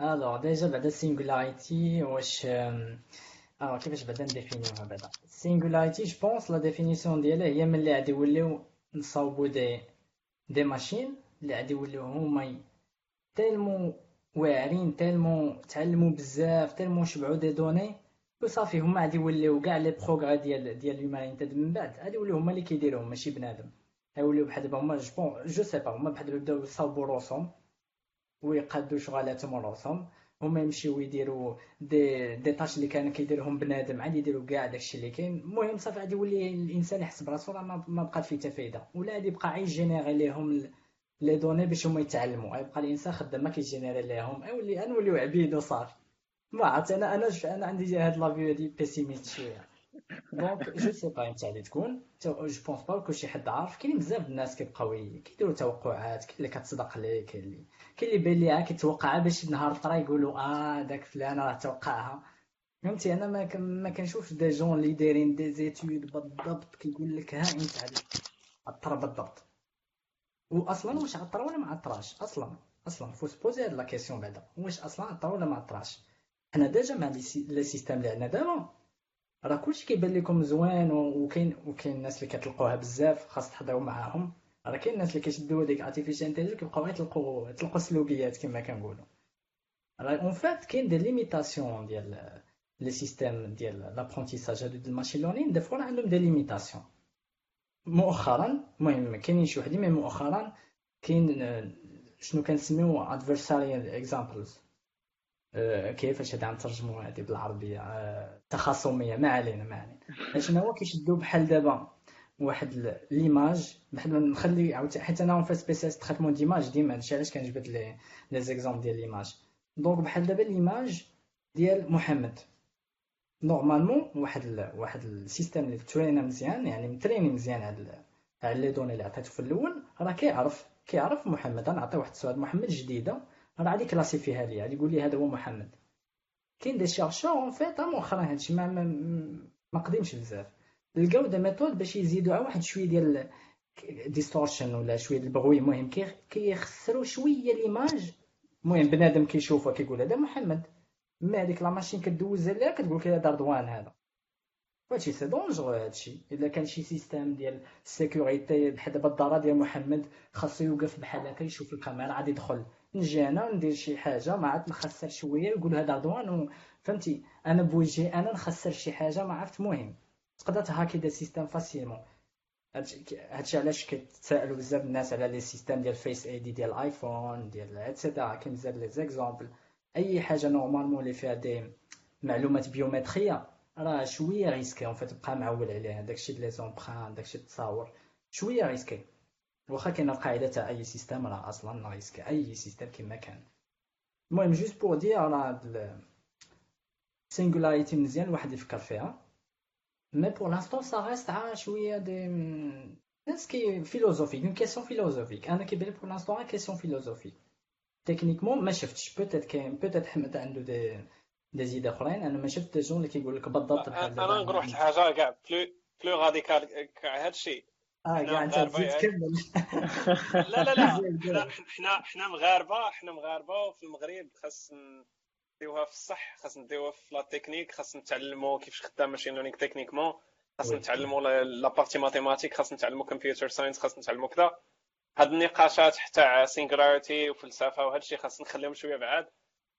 alors déjà بعدا singularity واش alors كيفاش بعدا نديفينيوها بعدا singularity je pense la définition ديالها هي ملي غادي يوليو نصاوبو des des machines اللي غادي يوليو هما tellement واعرين tellement تعلموا بزاف tellement شبعوا des données. وصافي هما غادي يوليو كاع les progrès ديال ديال l'humanité من بعد. غادي يوليو هما اللي كيديروهم ماشي بنادم. غيوليو بحال دابا هما je je sais pas هما بحال دابا يبداو يصاوبوا روسهم ويقادوا شغالاتهم روسهم هما يمشيو يديروا دي دي طاش اللي كانوا كيديرهم بنادم عاد يديروا كاع داكشي اللي كاين. المهم صافي غادي يولي الإنسان يحس براسو راه ما بقات فيه حتى فايده ولا غادي يبقى عايش générer ليهم les données باش هما يتعلموا. غيبقى الإنسان خدام ما كيجينيري ليهم. اولي نوليو عبيد وصافي. ما عرفت أنا أنا أنا عندي هاد la vue هادي pessimiste شوية. donc je sais pas انت اللي تكون. je pense pas كلشي حد عارف. كاين بزاف الناس كيبقاو كيديروا توقعات كاين اللي كتصدق ليه كاين اللي كاين اللي بان ليها كيتوقعها باش نهار طرا يقولوا آه داك فلان راه توقعها. فهمتي؟ أنا ما ما كنشوفش des gens اللي دايرين des études بالضبط كيقول لك ها امتى غتطرا بالضبط. واصلا واش غتطرا ولا ما غتطراش أصلا أصلا. faut se poser هاد la question بعدا. واش أصلا غتطرا ولا ما غتطراش حنا déjà مع les systèmes اللي عندنا دابا. راه كلشي كيبان لكم زوين وكاين وكاين الناس اللي كتلقوها بزاف خاص تحضروا معاهم. راه كاين الناس اللي كيشدوا هذيك artificial intelligence كيبقاو يطلقوا يطلقوا سلوكيات كما كنقولوا راه en fait كاين des limitations ديال les systèmes ديال l'apprentissage هادو ديال ال machine learning دي عندهم des limitations مؤخرا المهم كاينين شي وحدين mais مؤخرا كاين آه، شنو كنسميو adversarial examples آه، كيفاش هذا نترجمو هادي بالعربية؟ آه، تخاصمية ما علينا ما علينا. شنو هو كيشدو بحال دابا واحد l'image بحال نخلي عاوتاني حيت أنا en fait spécialiste traitement d'images ديما هادشي علاش كنجبد les les exemples ديال l'image؟ donc بحال دابا l'image ديال محمد. normalement واحد ال واحد ال système اللي ترينا مزيان يعني متريني مزيان على على les données اللي عطيتو في الأول راه كيعرف كيعرف محمد. نعطي واحد السؤال محمد جديدة راه غادي كلاسيفيها لي غادي يقول لي هذا هو محمد. كاين des chercheurs en fait مؤخرا هادشي ما ما قديمش بزاف. لقاو des méthodes باش يزيدوا واحد شوية ديال distortion ولا شوية ديال البغوي. المهم كيخسروا شوية l'image المهم بنادم كيشوفها كيقول هذا محمد. mais هذيك la machine كدوز عليها كتقول لك هذا رضوان هذا. هادشي c'est dangereux هادشي. الا كان شي système ديال ال sécurité بحال دابا الدار ديال محمد خاصو يوقف بحال هكا يشوف الكاميرا عاد يدخل. نجي أنا ندير شي حاجة ما عاد نخسر شوية يقول هذا رضوان فهمتي؟ أنا بوجهي أنا نخسر شي حاجة ما عرفت. المهم تقدر تهاكي des systèmes facilement هادشي علاش كيتسائلوا بزاف الناس على les systèmes ديال Face ID ديال ال iPhone ديال et cetera كاين بزاف les exemples أي حاجة normalement اللي فيها des معلومات biométriques راه شوية risqué en fait تبقى معول عليها. داكشي les empreintes داكشي التصاور. شوية risqué واخا كاين القاعدة تاع أي système راه أصلا risqué أي système كما كان. المهم juste pour dire راه singularity مزيان الواحد يفكر فيها. mais pour l'instant ça reste عا شوية دي ناس كي philosophique une question philosophique أنا كيبان pour l'instant question philosophique techniquement ما شفتش. peut-être كاين peut-être محمد عنده des des idées أخرين. أنا ما شفت جون اللي كيقول لك بالضبط أنا نقول واحد الحاجة كاع plus plus radical كاع هادشي آه كاع أنت تزيد تكمل. لا لا لا. حنا حنا حنا مغاربة حنا مغاربة وفي المغرب. خاص نديوها في الصح خاص نديوها في la technique خاص نتعلموا كيفاش خدام machine learning techniquement خاص نتعلموا la partie mathématique خاص نتعلموا computer science خاص نتعلموا كذا. هاد النقاشات حتى singularity وفلسفة وهذا الشيء خاص نخليهم شوية بعاد.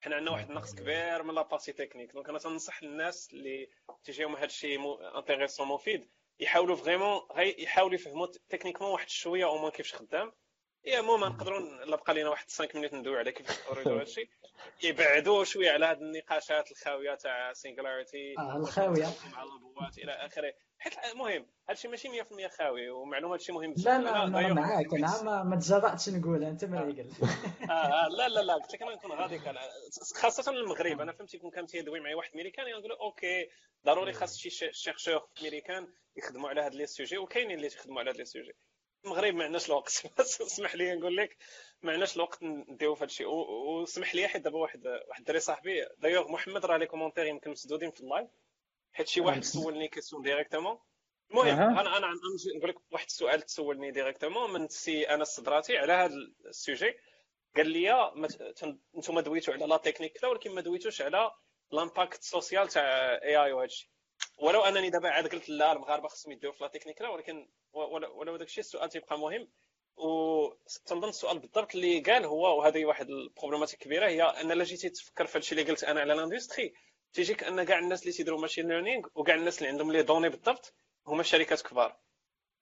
حنا عندنا واحد النقص كبير من la partie technique donc أنا تنصح الناس اللي تيجيهم هذا الشيء intéressant مفيد يحاولوا vraiment يحاولوا يفهموا techniquement واحد شوية أو كيفاش خدام. يا المهم نقدروا الا بقى لنا واحد 5 minutes ندوي على كيف يديروا هذا الشيء يبعدوا شوية على هذه النقاشات الخاوية تاع singularity آه الخاوية. مع ال robots إلى آخره. حيت المهم هادشي ماشي 100% خاوي ومعلومة هادشي مهم لا لا أنا معاك أنا ما, ما تجرأتش نقول أنت ما قلت آه, آه لا لا لا قلت لك أنا نكون غادي خاصة المغرب. أنا فهمتي كون كان تيدوي معايا واحد ميريكان نقول okay ضروري خاص شي chercheurs ميريكان يخدموا على هاد les sujets وكاينين اللي تيخدموا على هاد les sujets المغرب ما عندناش الوقت. اسمح لي نقول لك ما عندناش الوقت نديرو في هادشي. وسمح لي حيت دابا واحد واحد الدري صاحبي. دايوغ محمد راه les commentaires يمكن مسدودين في ال live حيت شي واحد سولني question directement. المهم أنا أنا نقول لك واحد السؤال تسولني directement من سي أنس الصدراتي على هذا ال sujet. قال لي أنتم دويتوا على la technique ولكن ما دويتوش على l'impact social تاع AI وهذا الشيء ولو أنني دابا عاد قلت لا المغاربة خصهم يديروا في la technique ولكن ولو داك الشيء السؤال تيبقى مهم. وتنظن السؤال بالضبط اللي قال هو وهذه واحد ال problématique كبيرة هي أن الا جيتي تفكر في هادشي اللي قلت أنا على l'industrie تيجيك ان كاع الناس اللي تيديروا machine learning وكاع الناس اللي عندهم les données بالضبط هما شركات كبار.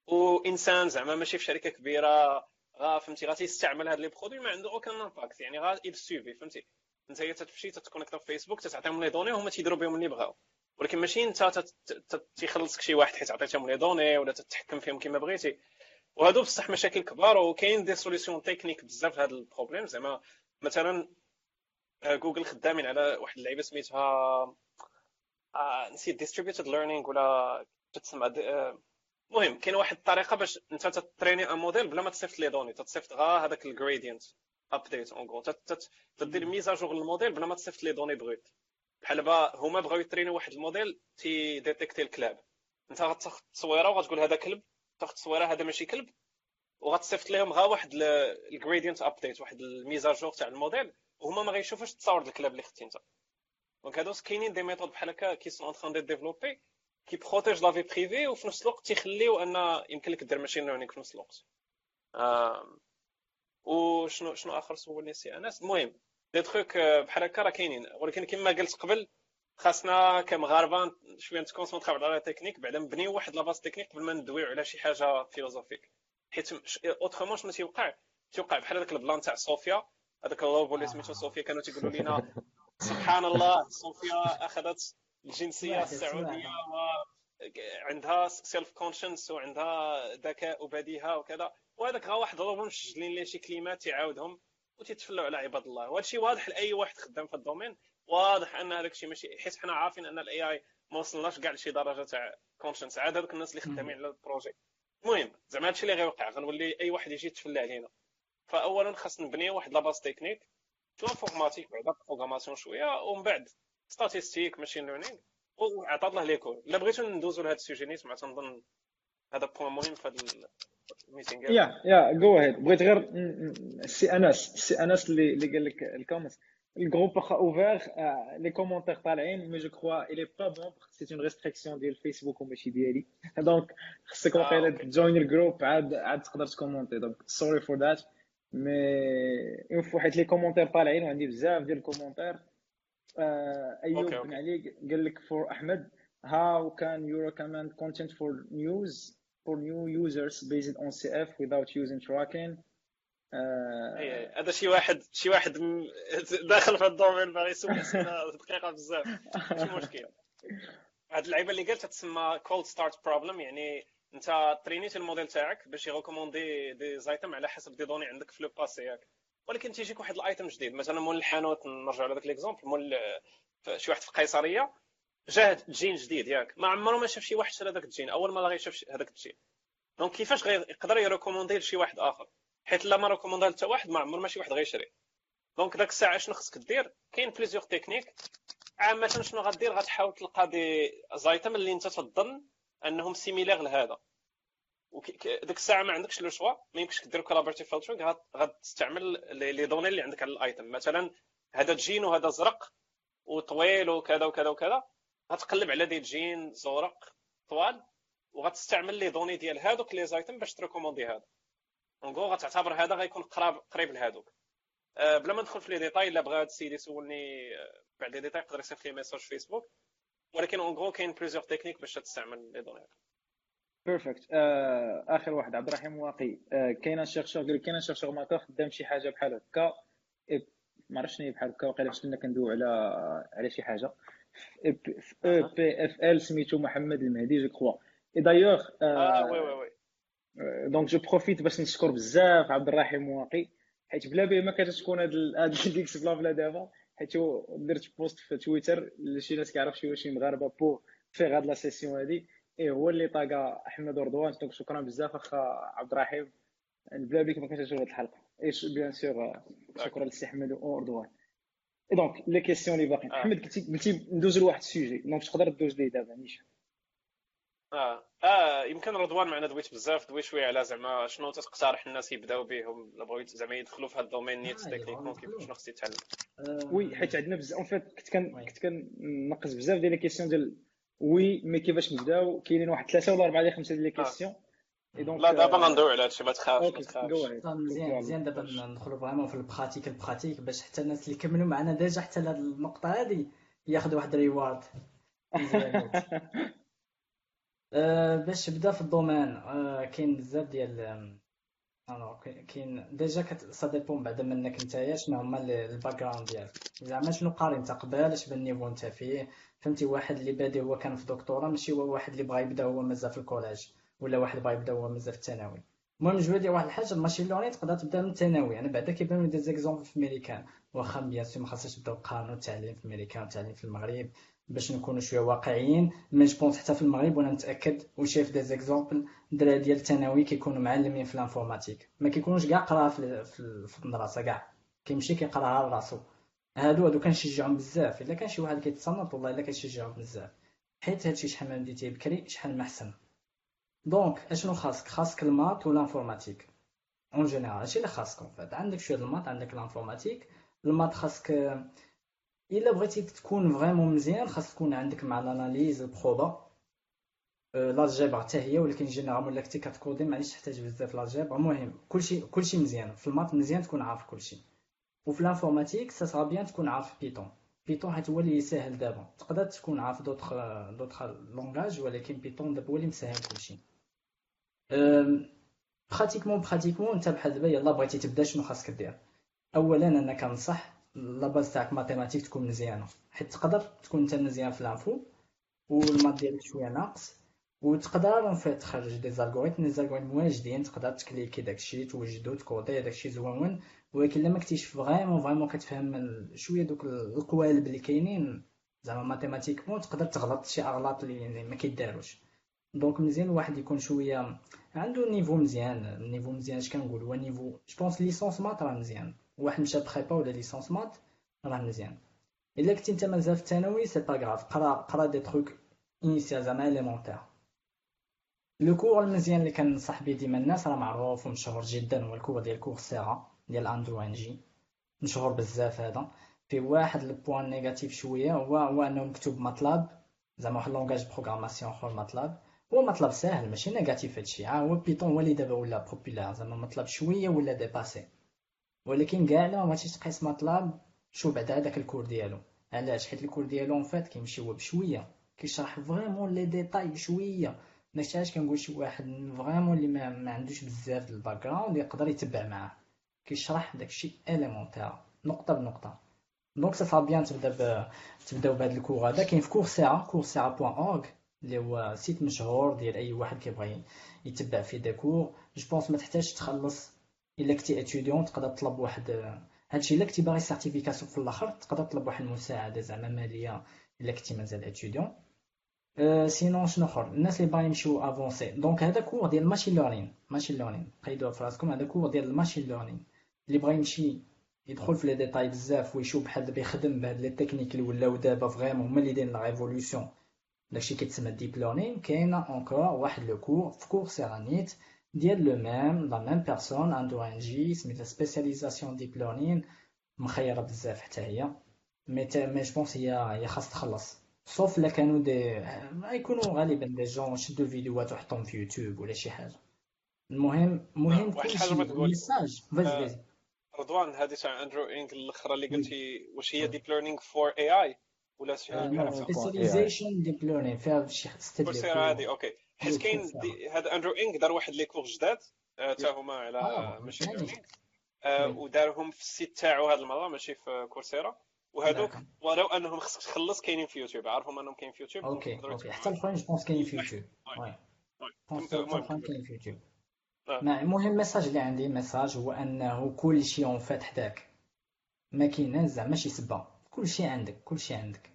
وإنسان زعما ماشي في شركة كبيرة غا فهمتي غادي يستعمل هاد les produits ما عنده aucun impact يعني غا يسوفر فهمتي. انت هي تمشي تتconnecta في فيسبوك تتعطيهم les données وهما تيديروا بهم اللي بغاو. ولكن ماشي انت تيخلصك شي واحد حيت عطيتهم les données ولا تتحكم فيهم كما بغيتي. وهادو بصح مشاكل كبار وكاين des solutions techniques بزاف هاد ال problème زعما مثلا جوجل خدامين على واحد اللعيبة سميتها آه نسيت distributed learning ولا تتسمى آه، المهم كاين واحد الطريقة باش انت تت entraîner un modèle بلا ما تصيفط les données تصيفط غا هذاك ال gradient update تدير mise à jour لل modèle بلا ما تصيفط les données بغيت. بحال دابا هما بغاو ي entraîner يو واحد الموديل تي détecter الكلاب. انت غتاخذ تصويرة وغتقول هذا كلب تاخذ تصويرة هذا ماشي كلب وغتصيفط لهم غا واحد ال gradient update واحد ال mise à jour تاع الموديل وهما ما غيشوفوش التصاور الكلاب اللي خدتي انت. donc هادو كاينين des méthodes بحال هكا qui sont en développement qui protègent la vie privée وفي نفس الوقت تيخليو أن يمكن لك دير machine learning في نفس الوقت. آه وشنو شنو آخر سولني سي أنس؟ المهم دي تخوك بحال هكا راه كاينين. ولكن كما قلت قبل خاصنا كمغاربه شوية نت concentrer او على تكنيك بعدا نبنيو واحد la base technique قبل ما ندويو على شي حاجة philosophique حيت autrement شنو تيوقع؟ تيوقع بحال هذاك ال plan تاع صوفيا هذاك الروبو اللي سميتو صوفيا كانوا تيقولوا لنا سبحان الله صوفيا أخذت الجنسية السعودية وعندها self conscience وعندها ذكاء وبديهة وكذا. وهذاك غا واحد ضربهم مسجلين ليه شي كلمات تيعاودهم وتيتفلوا على عباد الله. وهذا الشيء واضح لأي واحد خدام في ال domaine. واضح أن هذاك الشيء ماشي حيت حنا عارفين أن ال AI ما وصلناش كاع لشي درجة تاع conscience عاد هذوك الناس اللي خدامين على ال projet. المهم زعما هادشي اللي غيوقع غنولي أي واحد يجي يتفلى علينا فاولا خاص نبني واحد لاباس تكنيك في لانفورماتيك بعدا بروغراماسيون شوية ومن بعد ستاتيستيك ماشين ليرنينغ. وعطى الله ليكو. إلا بغيتو ندوزو لهاد السوجي نيت مع تنظن هذا بوان مهم في هذا. الميتينغ يا يا جو هيد بغيت غير سي انس سي انس اللي اللي قال لك الكومنت الجروب واخا اوفير لي كومونتير طالعين مي جو كخوا الي با بون سي اون ريستريكسيون ديال فيسبوك وماشي ديالي. دونك خصك واقيلا ت join ال groupe عاد عاد تقدر ت commenter donc sorry for that mais encore une fois حيت les commentaires طالعين وعندي بزاف ديال ال commentaires ايوب بن علي قال لك فور احمد how can you recommend content for news for new users based on CF without using tracking? Uh, هذا شي واحد شي واحد داخل في ال domaine باغي يسول أسئلة دقيقة بزاف. ماشي مشكل. هاد اللعيبة اللي قلت تسمى cold start problem يعني انت entraîner يت ال modèle تاعك باش ي recommander des items على حسب des données عندك في le passé ياك. ولكن تيجيك واحد ال item جديد. مثلا مول الحانوت نرجع لهذاك l'exemple مول شي واحد في قيصريه جاه جين جديد ياك. ما عمره ما شاف شي واحد شرى هذاك الجين. أول ما غيشوف هذاك ال jean. donc كيفاش يقدر ي recommander لشي واحد آخر؟ حيت لا ما recommander حتى واحد ما عمر ما شي واحد غيشري donc داك الساعة شنو خصك دير؟ كاين plusieurs techniques عامة شنو غدير؟ غتحاول تلقى des items اللي انت تظن أنهم similaires لهذا. ديك الساعة ما عندكش le choix ما يمكنش دير collaborative filtering غتستعمل les données اللي عندك على ال item مثلا هذا جين وهذا زرق وطويل وكذا وكذا وكذا غتقلب على des jeans زورق طوال وغتستعمل les données ديال هادوك les items باش ت recommander هذا. en gros غتعتبر هذا غيكون قراب قريب لهادوك. أه بلا ما ندخل في les détails إلا بغى السيد يسولني آه، بعد les détails يقدر يصيفط les messages في فيسبوك ولكن en gros كاين plusieurs techniques باش تستعمل les données perfect آه آخر واحد عبد الرحيم واقي. آه كاين chercheur قال كاين chercheur ماكا خدام شي حاجة بحال هكا. ما عرفتش شنو هي بحال هكا واقيلا كنا كندويو على على شي حاجة. في EPFL سميتو محمد المهدي je crois اي دايوغ آه وي وي وي. دونك جو بروفيت باش نشكر بزاف عبد الرحيم واقي حيت بلا به ما كانت تكون هاد هاد ديكس بلا بلا دابا حيت درت بوست في تويتر لشي ناس كيعرف شي شي مغاربة بور فيغ هاد لا سيسيون هادي إيه هو اللي طاقا أحمد وردوان دونك شكرا بزاف أخا عبد الرحيم. بلا بيك ما كانتش هاد الحلقة. إيش بيان سور شكرا للسي أحمد وردوان دونك لي كيسيون اللي باقيين. أحمد قلتي قلتي ندوز لواحد السوجي. دونك تقدر دوز ليه دابا نيشان. آه. آه يمكن رضوان معنا دويت بزاف دوي شوية على زعما شنو تقترح الناس يبداو بهم بغاو زعما يدخلوا في هذا ال domaine نيت techniquement كيف شنو خص يتعلم. oui حيت عندنا بزاف. en fait كنت كان كنت كنقص بزاف ديال les questions ديال oui mais كيفاش نبداو كاينين واحد ثلاثة ولا أربعة ديال خمسة ديال les questions لا دابا غندوي على هادشي ما تخافش مزيان مزيان دابا ندخلوا vraiment في ال pratique ال pratique باش حتى الناس اللي كملوا معنا déjà حتى لهاد النقطة هادي ياخذوا واحد reward أه باش نبدا في ال domaine أه كاين بزاف ديال alors كاين déjà ça dépend بعدا منك نتايا شنو هما ال background ديالك زعما شنو قاري انت قبل اش بال niveau انت فيه فهمتي واحد اللي بادي هو كان في دكتوراه ماشي هو واحد اللي بغا يبدا هو مازال في ال collège ولا واحد بغا يبدا هو مازال في الثانوي المهم je dirais واحد الحاجة ال machine learning تقدر تبدا من الثانوي يعني بعدا كيبانو des exemples في الميريكان واخا bien sûr ما خاصناش نبداو نقارنو التعليم في الميريكان والتعليم في المغرب باش نكونوا شوية واقعيين. mais je حتى في المغرب وأنا متأكد وشايف des exemples الدراري ديال الثانوي كيكونوا معلمين في ال informatique. ما كيكونوش كاع قرا في, المدرسة كاع. كيمشي كيقراها لراسو هادو هادو كنشجعهم بزاف. إلا كان شي واحد كيتصنت والله إلا كنشجعهم بزاف. حيت هادشي شحال ما بديتيه بكري شحال ما donc أشنو خاصك؟ خاصك ال maths وال informatique en général هادشي اللي خاصك فات عندك شوية ال maths عندك ال informatique. ال maths خاصك إلا بغيتي تكون vraiment مزيان خاص تكون عندك مع ال analyse ال proba. l'algèbre حتى هي ولكن généralement الا كنتي كتكودي معليش تحتاج بزاف l'algèbre المهم كلشي كلشي مزيان. في ال maths مزيان تكون عارف كلشي. وفي ال informatique ça sera bien تكون عارف Python Python حيت هو اللي يسهل دابا. تقدر تكون عارف d'autres d'autres langages ولكن Python دابا هو اللي مسهل كلشي. pratiquement pratiquement انت بحال دابا يلاه بغيتي تبدا شنو خاصك دير. اولا أنا كنصح la base تاعك mathématiques تكون مزيانة حيت تقدر تكون انت مزيان في ال info وال maths ديالك شوية ناقص وتقدر en fait تخرج des algorithmes algorithmes واجدين تقدر تكليكي داكشي توجدو تكودي داكشي زوين ولكن لما كنتيش vraiment vraiment كتفهم شوية دوك القوالب اللي كاينين زعما mathématiquement تقدر تغلط شي أغلاط اللي ما كيداروش. donc مزيان الواحد يكون شوية عنده niveau مزيان. niveau مزيان اش كنقول هو niveau je pense licence maths راه مزيان. واحد مشى prépa ولا licence maths راه مزيان. إلا كنتي انت مازال في الثانوي c'est pas grave. قرا قرا des trucs initiales زعما élémentaires le cours المزيان اللي كنصح به ديما الناس راه معروف ومشهور جدا هو ال cours ديال Coursera ديال Andrew Ng مشهور بزاف هذا. في واحد ال point négatif شوية هو هو أنه مكتوب Matlab زعما واحد langage programmation أخر Matlab هو Matlab ساهل ماشي négatif هادشي ها. هو Python هو اللي دابا ولا populaire زعما Matlab شوية ولا dépassé ولكن كاع ما بغيتيش تقيس Matlab شو بعد هذاك ال cours ديالو علاش حيت ال cours ديالو en fait كيمشي هو بشويه كيشرح vraiment les détails بشويه داكشي علاش كنقول شي واحد vraiment اللي ما, ما عندوش بزاف ال background يقدر يتبع معاه كيشرح داكشي élémentaire نقطه بنقطه donc c'est bien تبدا ب... تبداو بهذا ال cours هذا كاين في Coursera Coursera point org اللي هو site مشهور ديال اي واحد كيبغي يتبع فيه d'accord je pense ما تحتاج تخلص إلا كنتي étudiant تقدر تطلب واحد هادشي إلا كنتي باغي certification في الآخر تقدر تطلب واحد المساعدة زعما مالية إلا كنتي مازال étudiant sinon شنو آخر؟ الناس اللي باغي يمشيو avancer donc هذا cours ديال ال machine learning machine learning قيدوها في راسكم هذا cours ديال ال machine learning اللي بغى يمشي يدخل في les détails بزاف ويشوف بحال دابا يخدم بهاد les techniques اللي ولاو دابا vraiment هما اللي دايرين la révolution داكشي كيتسمى deep learning كاين encore واحد le cours في Coursera نيت ديال le même la même personne عنده Ng سميتها spécialisation deep learning مخيره بزاف حتى هي mais mais je pense هي هي خاص تخلص sauf là كانوا des ما يكونوا غالبا des gens شدوا الفيديوهات وحطهم في يوتيوب ولا شي حاجة المهم المهم واحد شيء ما تقول. vas-y آه. رضوان هذه تاع Andrew Ng الأخرى اللي. قلتي واش هي. deep learning for AI ولا شي حاجة specialization deep learning فيها شي Coursera هذه OK حيت كاين هذا Andrew Ng دار واحد les cours جداد؟ تا هما على يعني learning آه،. ودارهم في ال site تاعو هذه المرة ماشي في Coursera. وهذوك d'accord. ولو أنهم خصك تخلص كاينين في يوتيوب. عارفهم أنهم كاينين في يوتيوب؟ OK OK. حتى الاخرين je pense كاينين في يوتيوب. حتى الاخرين كمل. كاينين في يوتيوب. آه. ما المهم ال message اللي عندي message هو أنه كل شيء en fait حداك. ما كاين زعما ماشي سبه كل شيء عندك كل شيء عندك.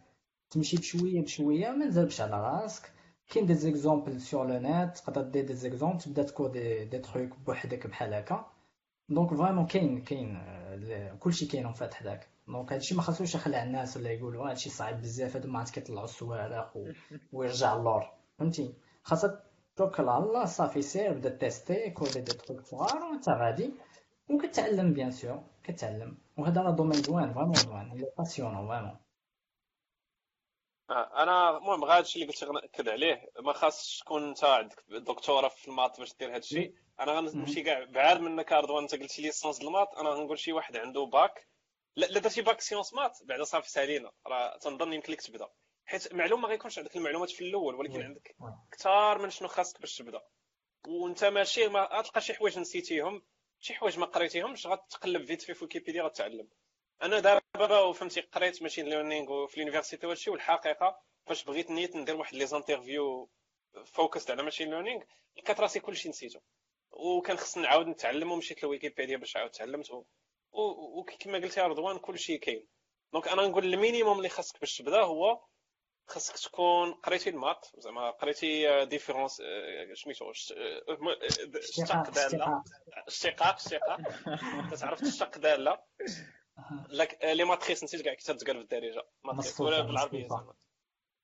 تمشي بشوية بشوية ما تزربش على راسك. كاين des exemples sur le net تقدر دير des exemples تبدا تكود des, des trucs بوحدك بحال هكا. donc vraiment كاين كاين آه، كلشي كاين en fait حداك donc هادشي ما خاصوش يخلع الناس ولا يقولوا هادشي صعيب بزاف هادو ما عاد كيطلعوا السوارق و... ويرجع اللور فهمتي؟ خاصك توكل على الله صافي سير بدا تيستي كودي des trucs صغار وانت غادي. وكتعلم bien sûr كتعلم. وهذا راه domaine زوين vraiment زوين. اللي passionnant vraiment. آه، أنا المهم غير هادشي اللي قلت غنأكد عليه ما خاصش تكون أنت عندك دكتوراه في ال maths باش دير هادشي. أنا غنمشي كاع بعاد منك رضوان أنت قلت licence ال maths أنا غنقول شي واحد عنده باك لا لا درتي bac sciences maths بعدا صافي سالينا. راه تنظن يمكن لك تبدأ. حيت معلوم ما غيكونش عندك المعلومات في الأول ولكن. عندك. كثار من شنو خاصك باش تبدأ. وأنت ماشي ما غتلقى شي حوايج نسيتيهم. شي حوايج ما قريتيهمش غتقلب vite في ويكيبيديا غتعلم. أنا دابا فهمتي قريت machine learning في ال université وهادشي والحقيقة فاش بغيت نيت ندير واحد les interviews focus على machine learning لقيت راسي كلشي نسيتو وكان خصني نعاود نتعلم ومشيت لويكيبيديا باش عاود تعلمت. وكما قلت يا رضوان كلشي كاين. Donc أنا نقول ال minimum اللي خاصك باش تبدأ هو خاصك تكون قريتي ال maths زعما قريتي différence سميتو آه، آه، اشتقاق اشتق دالة اشتقاق. اشتقاق اشتقاق. تعرف تشتق داله لك les matrices نسيت كاع كتاب تقال بالدارجه matrice مصفوفة، ولا بالعربية مصفوفة. زعما.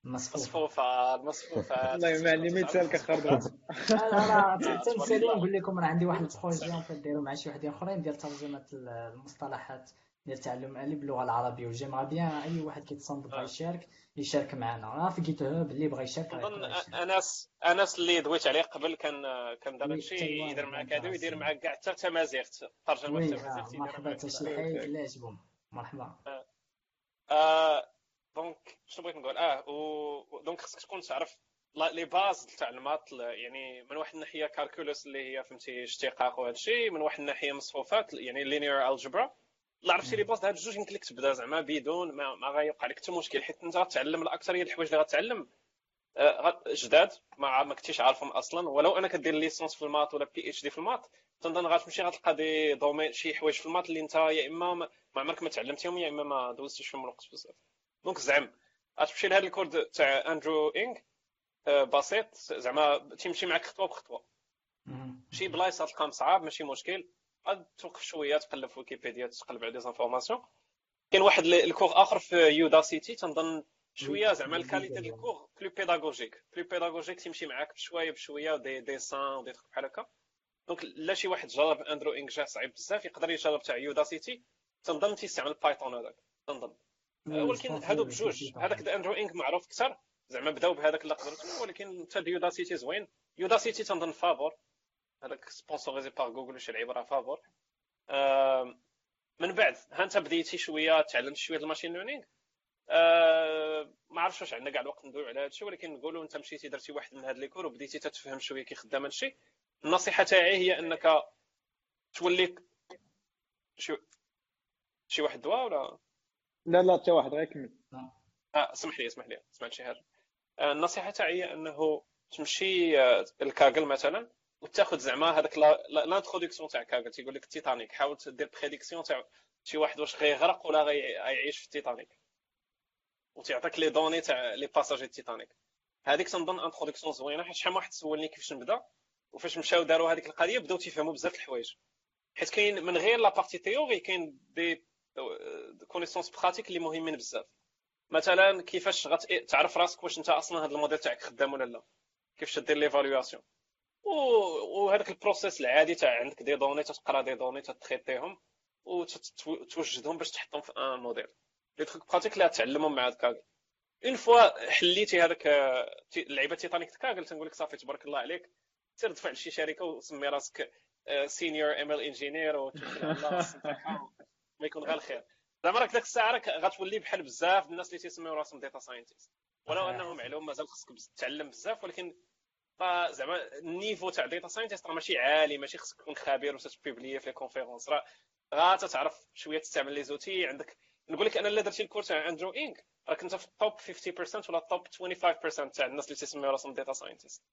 مصفوفة. مصفوفة المصفوفه الله يمعني ميت سالك اخر أنا تنسالي نقول لكم راه عندي واحد ال projet دايرو مع شي وحدين أخرين ديال ترجمه المصطلحات. ديال تعلم الآلة باللغة العربية و j'aimerais bien أي واحد كيتصنت بغا يشارك يشارك معنا. راه في GitHub اللي بغى يشارك نظن يشارك. انس أنس اللي دويت عليه قبل كان كان حتى هو يدير معاك كان هذا ويدير. معاك كاع حتى تمازيغ ترجمة oui تمازيغ آه، مرحبا. تا شي حاجة اللي عجبهم مرحبا. آه. Donc شنو بغيت نقول؟ آه و donc خصك تكون تعرف les bases تاع ال maths ل- يعني من واحد الناحية calculus اللي هي فهمتي اشتقاق وهذا الشيء من واحد الناحية مصفوفات يعني linear algebra لا عرفتي les bases هاد الجوج يمكن لك تبدا زعما بدون ما, ما غيوقع لك حتى مشكل حيت انت غتعلم الأكثرية الحوايج اللي غتعلم. آه، جداد ما ما كنتيش عارفهم أصلا ولو انك دير licence في ال maths ولا PhD في ال maths تنظن غتمشي غتلقى des domaines شي حوايج في ال maths اللي انت يا إما ما عمرك ما تعلمتيهم يا إما ما دوزتيش فيهم الوقت بزاف. Donc زعم غتمشي لهاد الكود تاع Andrew Ng آه، بسيط زعما تيمشي معك خطوة بخطوة. شي بلايص غتلقاهم صعاب ماشي مشكل. غاد توقف شوية تقلب في ويكيبيديا تقلب على des informations كاين واحد ال- ال cours آخر في Udacity تنظن شوية زعما ال qualité ديال ال cours plus pédagogique plus pédagogique تيمشي معاك بشوية بشوية des dessins و des trucs بحال هكا. Donc لا شي واحد جرب Andrew Ng جا صعيب بزاف يقدر يجرب تاع Udacity تنظن تيستعمل Python هذاك. تنظن. ولكن هادو بجوج. هذاك Andrew Ng معروف أكثر. زعما بداو بهذاك اللي قدرتو ولكن حتى Udacity زوين. Udacity تنظن فابور هذاك sponsorisé par Google وشي لعيبه راه فابور آم، من بعد ها انت بديتي شوية تعلمت شوية ال machine learning. ما عرفتش واش عندنا كاع الوقت ندويو على هذا الشيء ولكن نقولوا أنت مشيتي درتي واحد من هاد les cours وبديتي تتفهم شوية كي خدام هذا الشيء النصيحة تاعي هي أنك تولي شي شي واحد دوا ولا؟ لا لا حتى واحد غير كمل. آه. اسمح لي اسمح لي سمعت شي حاجة آه، النصيحة تاعي هي أنه تمشي آه، ال Kaggle مثلا. وتاخذ زعما هذاك l'introduction تاع Kaggle تيقول لك التيتانيك حاول دير prédiction تاع شي واحد واش غيغرق ولا غيعيش في التيتانيك وتعطيك les données تاع les passagers ال Titanic هذيك تنظن introduction زوينة حيت شحال واحد سولني كيفاش نبدأ وفاش مشاو داروا هذيك القضية بداو تيفهموا بزاف الحوايج. حيت كاين من غير la partie théorie كاين des connaissances pratiques اللي مهمين بزاف. مثلا كيفاش غتعرف راسك واش أنت أصلا هذا الموديل تاعك خدام ولا لا. كيفاش دير l'évaluation وهذاك ال process العادي تاع عندك des données تتقرا des données تتريتيهم وتوجدهم باش تحطهم في un modèle. les trucs pratiques اللي غتعلمهم مع Kaggle une fois حليتي هذاك اللعيبه Titanic Kaggle تنقول لك صافي تبارك الله عليك سير دفع لشي شركة وسمي راسك senior ML engineer ما يكون غير الخير زعما راك ديك الساعة راك غتولي بحال بزاف الناس اللي تيسميو راسهم data scientist ولو أنه معلوم مازال خصك تتعلم بزاف ولكن زعما ال niveau تاع data scientist راه ماشي عالي ماشي خصك تكون خبير وتتبيبلي في les conférences راه غا تتعرف شوية تستعمل les outils. عندك نقول لك أنا اللي درتي ال course تاع Andrew Ng راك أنت في ال top 50% ولا ال top 25% تاع الناس اللي تيسميو راسهم data scientist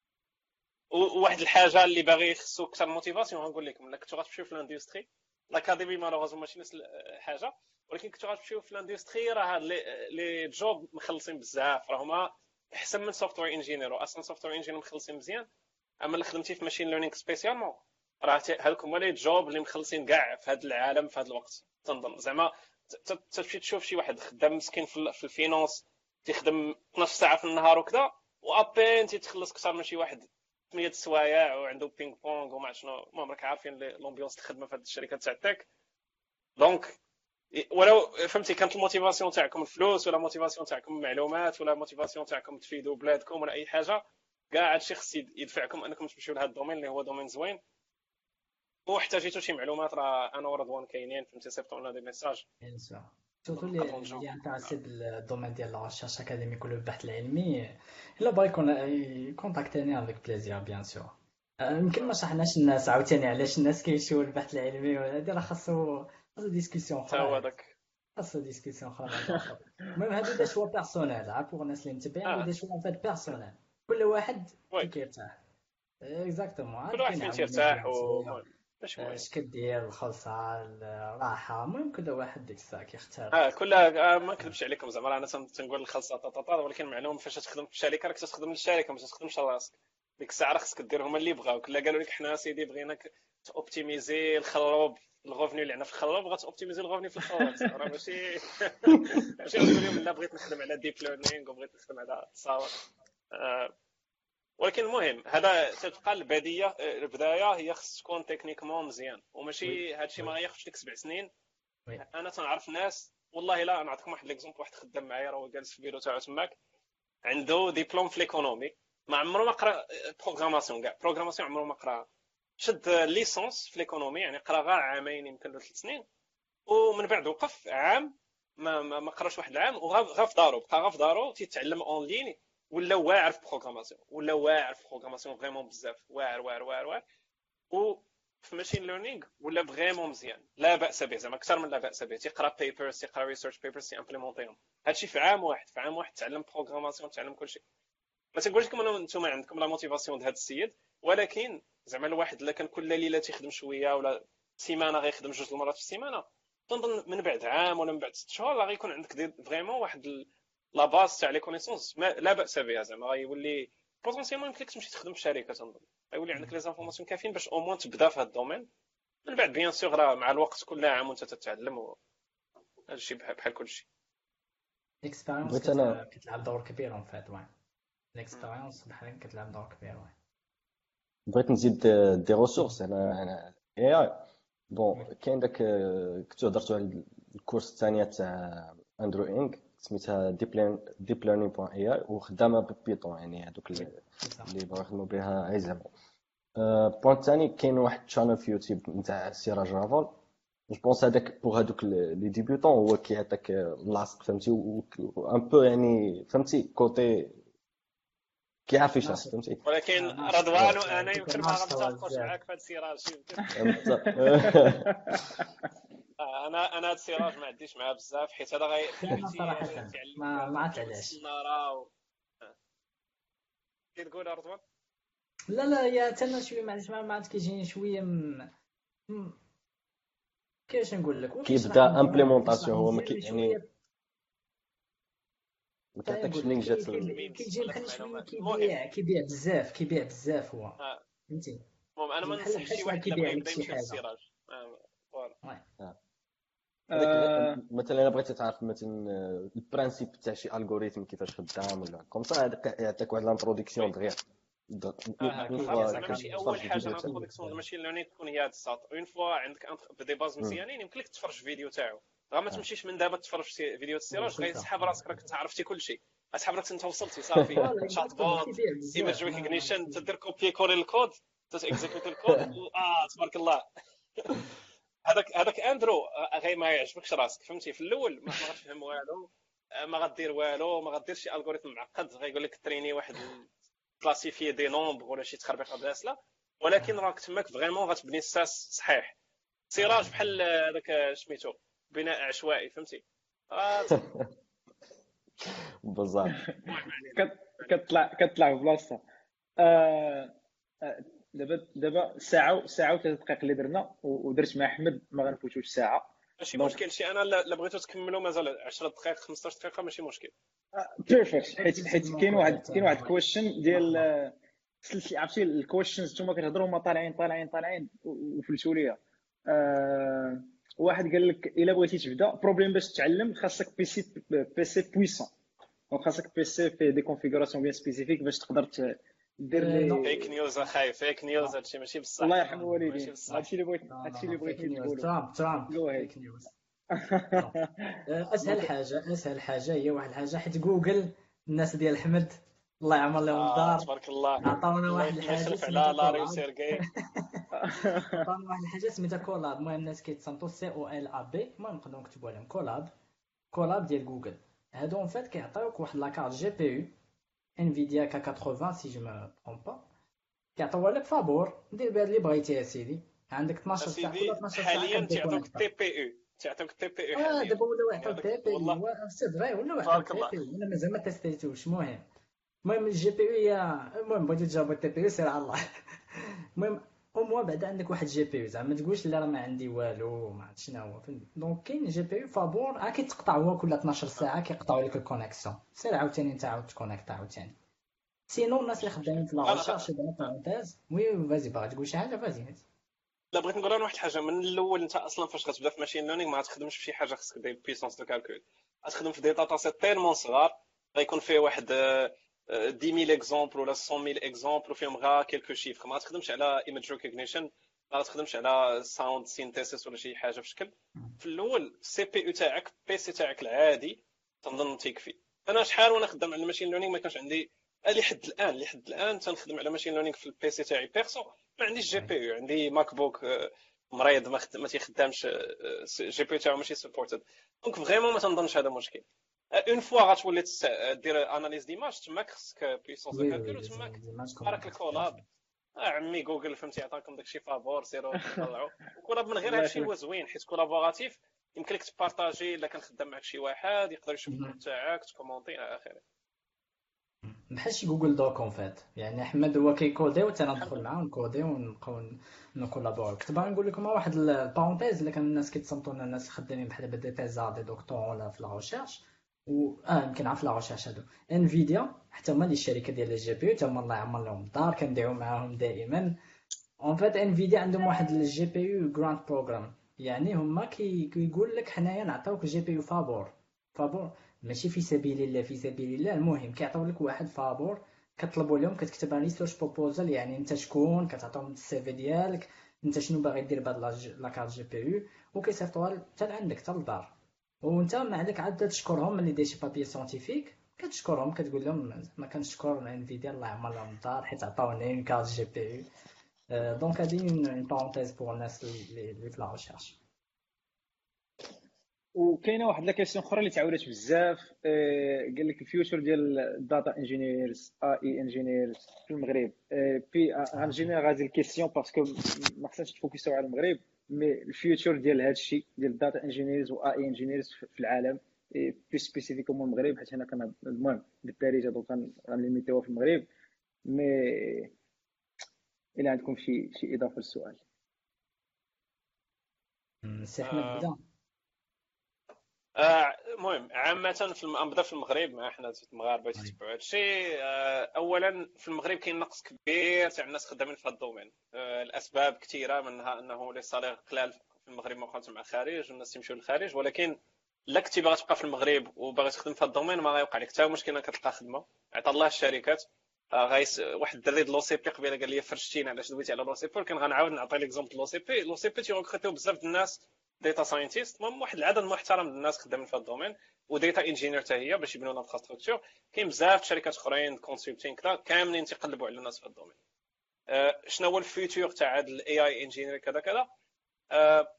وواحد الحاجة اللي باغي خصو أكثر motivation غنقول لكم الا كنتو غتمشيو في ال industry l'académie malheureusement ماشي نفس الحاجة. ولكن كنتو غتمشيو في ال industry راه les jobs مخلصين بزاف. راه هما احسن من software engineer واصلا software engineer مخلصين مزيان. أما اللي خدمتي في machine learning spécialement راه هما les jobs اللي مخلصين كاع في هذا العالم في هذا الوقت؟ تنظن زعما تمشي تشوف شي واحد خدام مسكين في ال finance تيخدم 12 ساعة في النهار وكذا و eh ben تيتخلص أكثر من شي واحد. 8 السوايع وعنده ping pong وما شنو. المهم راك عارفين l'ambiance الخدمه في هذه الشركات تاع ال tech. donc ولو فهمتي كانت ال motivation تاعكم الفلوس ولا motivation تاعكم المعلومات ولا موتيفاسيون تاعكم تفيدوا بلادكم ولا أي حاجة كاع هادشي خص يدفعكم أنكم تمشيو لهذا ال domaine اللي هو domaine زوين. واحتاجيتو شي معلومات راه أنا ورضوان كاينين فهمتي صيفطوا des messages. surtout اللي intéressé بال domaine ديال la recherche académique ولا البحث العلمي الا بغا يكون يكونتاكتيني avec plaisir bien sûr يمكن ما شرحناش الناس عاوتاني علاش الناس كيمشيو للبحث العلمي هذه راه خاصو خاصو discussion أخرى. هو هذاك خاصو discussion أخرى المهم هادو des choix personnels عا pour الناس اللي متبعين des choix فات personnels كل واحد كيرتاح. Exactement كل واحد فين تيرتاح اش كدير الخلصة الراحة. المهم كل واحد ديك الساعة كيختار. آه كل آه ما نكذبش عليكم زعما. أنا تنقول الخلصة طاطا ولكن معلوم فاش تخدم في الشركة راك تخدم للشركة ما تخدمش لراسك ديك الساعة راه خصك دير هما اللي بغاو. الا قالوا لك حنا سيدي بغيناك توبتيميزي الخروب. ال revenu اللي عندنا في الخروب غاتوبتيميزي ال revenu في الخروب راه ماشي ماشي تقول لهم لا بغيت نخدم على deep learning وبغيت نخدم على تصاور آه ولكن المهم هذا تبقى البديه البداية هي خص تكون techniquement مزيان. وماشي هذا الشيء ما ياخذش لك سبع سنين. أنا تنعرف ناس والله لا نعطيكم واحد l'exemple واحد خدام معايا راه جالس في البيرو تاعو تماك. عنده ديبلوم في l'économie ما عمره ما قرأ programmation كاع. programmation عمره ما قرا شد licence في l'économie يعني قرأ غير عامين يمكن ثلاث سنين ومن بعد وقف عام ما ما, قراش واحد العام وغا في دارو بقى غا في دارو تيتعلم en ligne ولا واعر في programmation ولا واعر في programmation vraiment بزاف واعر واعر واعر واعر و في machine learning ولا vraiment مزيان لا بأس به زعما أكثر من لا بأس به تيقرأ papers تيقرأ research papers تيمبليمونتيهم هادشي في عام واحد في عام واحد تعلم programmation تعلم كل شيء ما تنقولش لكم أنتم عندكم la motivation د هذا السيد ولكن زعما الواحد إلا كان كل ليلة تيخدم شوية ولا سيمانة غيخدم جوج المرات في السيمانة تنظن من بعد عام ولا من بعد ست شهور غيكون عندك vraiment واحد la base تاع les connaissances لا بأس بها زعما غيولي potentiellement يمكن لك تمشي تخدم في شركة تنظن. غيولي عندك les informations كافيين باش au moins تبدا في هذا ال domaine من بعد bien sûr راه مع الوقت كل عام وانت تتعلم و... هادشي بحال كل شيء ال experience كتلعب دور كبير en fait وين ال experience بحال كتلعب دور كبير وين بغيت نزيد des ressources أنا أنا et et bon كاين داك كنتو هضرتو على الكورس الثانية تاع اندرو انك سميتها ديب ليرنينغ بوان اي اي وخدامه ببيتون يعني هذوك اللي بغاو يخدموا بها اي زعما بوان الثاني كاين واحد شانل في يوتيوب نتاع سراج رافول جو بونس هذاك بوغ هذوك لي ديبيوتون هو كيعطيك لاصق فهمتي ان بو يعني فهمتي كوتي كيعرف يشرح فهمتي ولكن رضوان وأنا يمكن ما غنتفقوش معاك في هذا السراج أنا أنا هاد السراج ما عنديش معاه بزاف حيت هذا غير صراحة ما ما عرفت علاش كي تقول رضوان؟ لا لا يا تما شوية معليش ما عرفت كيجيني شوية م... كيفاش نقول لك؟ كيبدا implémentation هو ما يعني ما كيعطيكش لينك جات كيجي بحال شوية كيبيع كيبيع بزاف كيبيع بزاف هو. فهمتي؟ المهم أنا ما ننصحش شي واحد كيبيع لك شي حاجة. مثلا إلا بغيتي تعرف مثلا ال principe تاع شي algorithm كيفاش خدام ولا comme ça يعطيك واحد l'introduction دغيا. ماشي أول حاجة ال introduction ال machine learning تكون هي هاد الساط. une fois عندك des bases مزيانين يمكن لك تفرج فيديو تاعو. راه ما تمشيش من دابا تفرج في فيديو السيراج غيتسحب راسك راك عرفتي كل شيء. غتسحب راسك انت وصلتي صافي. chatbot image recognition تدير copier coller ال code ت exécute ال code آه تبارك الله. هذاك هذاك اندرو غير ما يعجبكش راسك فهمتي؟ في الأول ما غاتفهم والو ما غدير والو ما غدير شي algorithm معقد غيقول لك تريني واحد classifier des nombres ولا شي تخربيقه باسله ولكن راك تماك vraiment غتبني الساس صحيح. سيراج بحال هذاك سميتو بناء عشوائي فهمتي؟ بزاف. كتطلع كتطلع في بلاصتها. آه، آه، دابا دابا ساعة ساعة وثلاث دقائق اللي درنا ودرت مع أحمد ما غنفوتوش ساعة. ماشي مشكل. شي أنا لا بغيتو تكملوا مازال 10 دقائق 15 دقيقة ماشي مشكل. perfect حيت حيت كاين واحد كاين واحد question ديال عرفتي ال questions نتوما كتهضروا هما طالعين طالعين طالعين وفلتوا ليا. آه واحد قال لك إلا بغيتي تبدا problème باش تتعلم خاصك PC PC puissant donc خاصك PC فيه des configurations bien spécifiques باش تقدر دير لي fake news اخاي fake news هادشي ماشي بصح. الله يرحم الوالدين هادشي اللي بغيت هادشي اللي بغيت نقول ترامب ترامب fake news أسهل حاجة أسهل حاجة هي واحد الحاجة حيت جوجل الناس ديال احمد الله يعمر لهم آه، الدار. تبارك الله. عطاونا واحد الحاجة على لاري وسيرجي عطاونا واحد الحاجة سميتها Colab المهم الناس كيتصنتو C O L A B المهم نقدروا نكتبوا عليهم. Colab. Colab ديال جوجل. هادو en fait كيعطيوك واحد la carte GPU. Nvidia K 80 si je me trompe pas كيعطيوها لك فابور. دير بها اللي بغيتي يا سيدي. عندك 12 ساعة. ولا 12 ساعة حاليا تيعطوك تي بي يو تيعطوك تي بي يو آه دابا ولاو يعطيوك تي بي يو سي فري ولاو يعطيوك تي بي يو أنا مازال ما تيستيتوش المهم المهم ال GPU هي المهم بغيتي تجاوب ال TPU سير على الله. المهم أو موا بعدا عندك واحد GPU زعما ما تقولش لا راه ما عندي والو ما عرفت شنو هو. donc كاين GPU فابور عا كيتقطع هو كل 12 ساعة كيقطعوا لك ال connexion سير عاوتاني انت عاود ت connect عاوتاني. sinon الناس اللي خدامين في la recherche parenthèse oui vas-y باغي تقول شي حاجة vas-y لا بغيت نقول أنا واحد الحاجة من الأول أنت أصلا فاش غتبدأ في machine learning ما غتخدمش في شي حاجة خصك دير puissance de calcul غتخدم في des datasets vraiment صغار غيكون فيه واحد 10000 exemples ولا 100000 exemples وفيهم غير quelques chiffres ما غتخدمش على image recognition ما غتخدمش على sound synthesis ولا شي حاجة بشكل في الأول ال CPU تاعك ال PC تاعك العادي تنظن تيكفي أنا شحال وأنا خدام على ال machine learning ما كانش عندي لحد الان لحد الان تنخدم على machine learning في ال PC تاعي perso ما عنديش GPU عندي MacBook مريض ما, تيخدمش GPU تاعو ماشي supported donc vraiment ما تنظنش هذا مشكل une fois غتولي دير analyse d'images تماك خصك puissance de calcul تماك راك ال Colab عمي جوجل فهمتي عطاكم داكشي فابور سيرو طلعوا Colab من غير هادشي هو زوين حيت collaboratif يمكن لك تبارطاجي إلا كان خدام معك شي واحد يقدر يشوف الكود تاعك تكومونتي إلى آخره. بحال شي Google donc en fait يعني أحمد هو كيكودي وتا ندخل معاه نكودي ونبقاو نكولابور كنت باغي نقول لكم واحد ال parenthèse اللي كان الناس كيتصنتوا الناس خدامين بحال دابا des thésards des docteurs ولا في la recherche و آه يمكن عارف la recherche هادو Nvidia حتى هما اللي الشركة ديال ال GPU حتى هما الله يعمر لهم الدار كندعيو معاهم دائما. en fait Nvidia عندهم واحد ال GPU Grant Program يعني هما كيقول لك حنايا نعطيوك GPU فابور فابور ماشي في سبيل الله في سبيل الله. المهم كيعطيو لك واحد فابور كطلبوا لهم كتكتب research proposal يعني انت شكون كتعطيهم ال CV ديالك انت شنو باغي دير بهاد la carte GPU وكيصيفطوها حتى لعندك حتى للدار. وانت ما عليك عاد تشكرهم ملي داير شي papier scientifique كتشكرهم كتقول لهم ما كنشكر Nvidia الله يعمر لهم الدار حيت عطاوني une carte GPU donc هادي une parenthèse pour الناس اللي في la recherche وكاينة واحد la question أخرى اللي تعاودت بزاف. قال لك ال future ديال ال data engineers AI engineers في المغرب. بي غنجينير هذه ال question parce que ما خصناش تفوكسوا على المغرب. mais ال future ديال هذا الشيء ديال ال data engineers و AI engineers في العالم pas spécifiquement المغرب حيت هنا كان المهم بالدارجه donc غنليميتيوها في المغرب. mais إلى عندكم شي شي إضافة للسؤال. سي أحمد بدا آه، المهم آه عامة في نبدا في المغرب ما إحنا المغاربة تتبعوا هذا الشيء آه اولا في المغرب كاين نقص كبير تاع الناس خدامين في هذا ال domaine. آه الأسباب كثيره منها أنه les salaires قلال في المغرب مقارنه مع الخارج والناس يمشيو للخارج ولكن لا كنتي باغي تبقى في المغرب وباغي تخدم في هذا ال domaine ما غيوقع لك. حتى مشكل أنك تلقى خدمة. عطى الله الشركات. آه غايس واحد الدري ديال l'OCP قبيلة قال لي فرشتينا علاش دويتي على l'OCP ولكن غنعاود نعطي ليكزومبل لو سي بي لو سي بي تيغوكريتيو بزاف د الناس data scientists المهم واحد العدد محترم من الناس خدامين في هذا ال domaine و data engineer حتى هي باش يبنوا l'infrastructure كاين بزاف شركات أخرين consulting كذا كاملين تيقلبوا على الناس في هذا ال domaine. أه شنو هو ال futur تاع هذا ال AI engineer كذا كذا؟ أه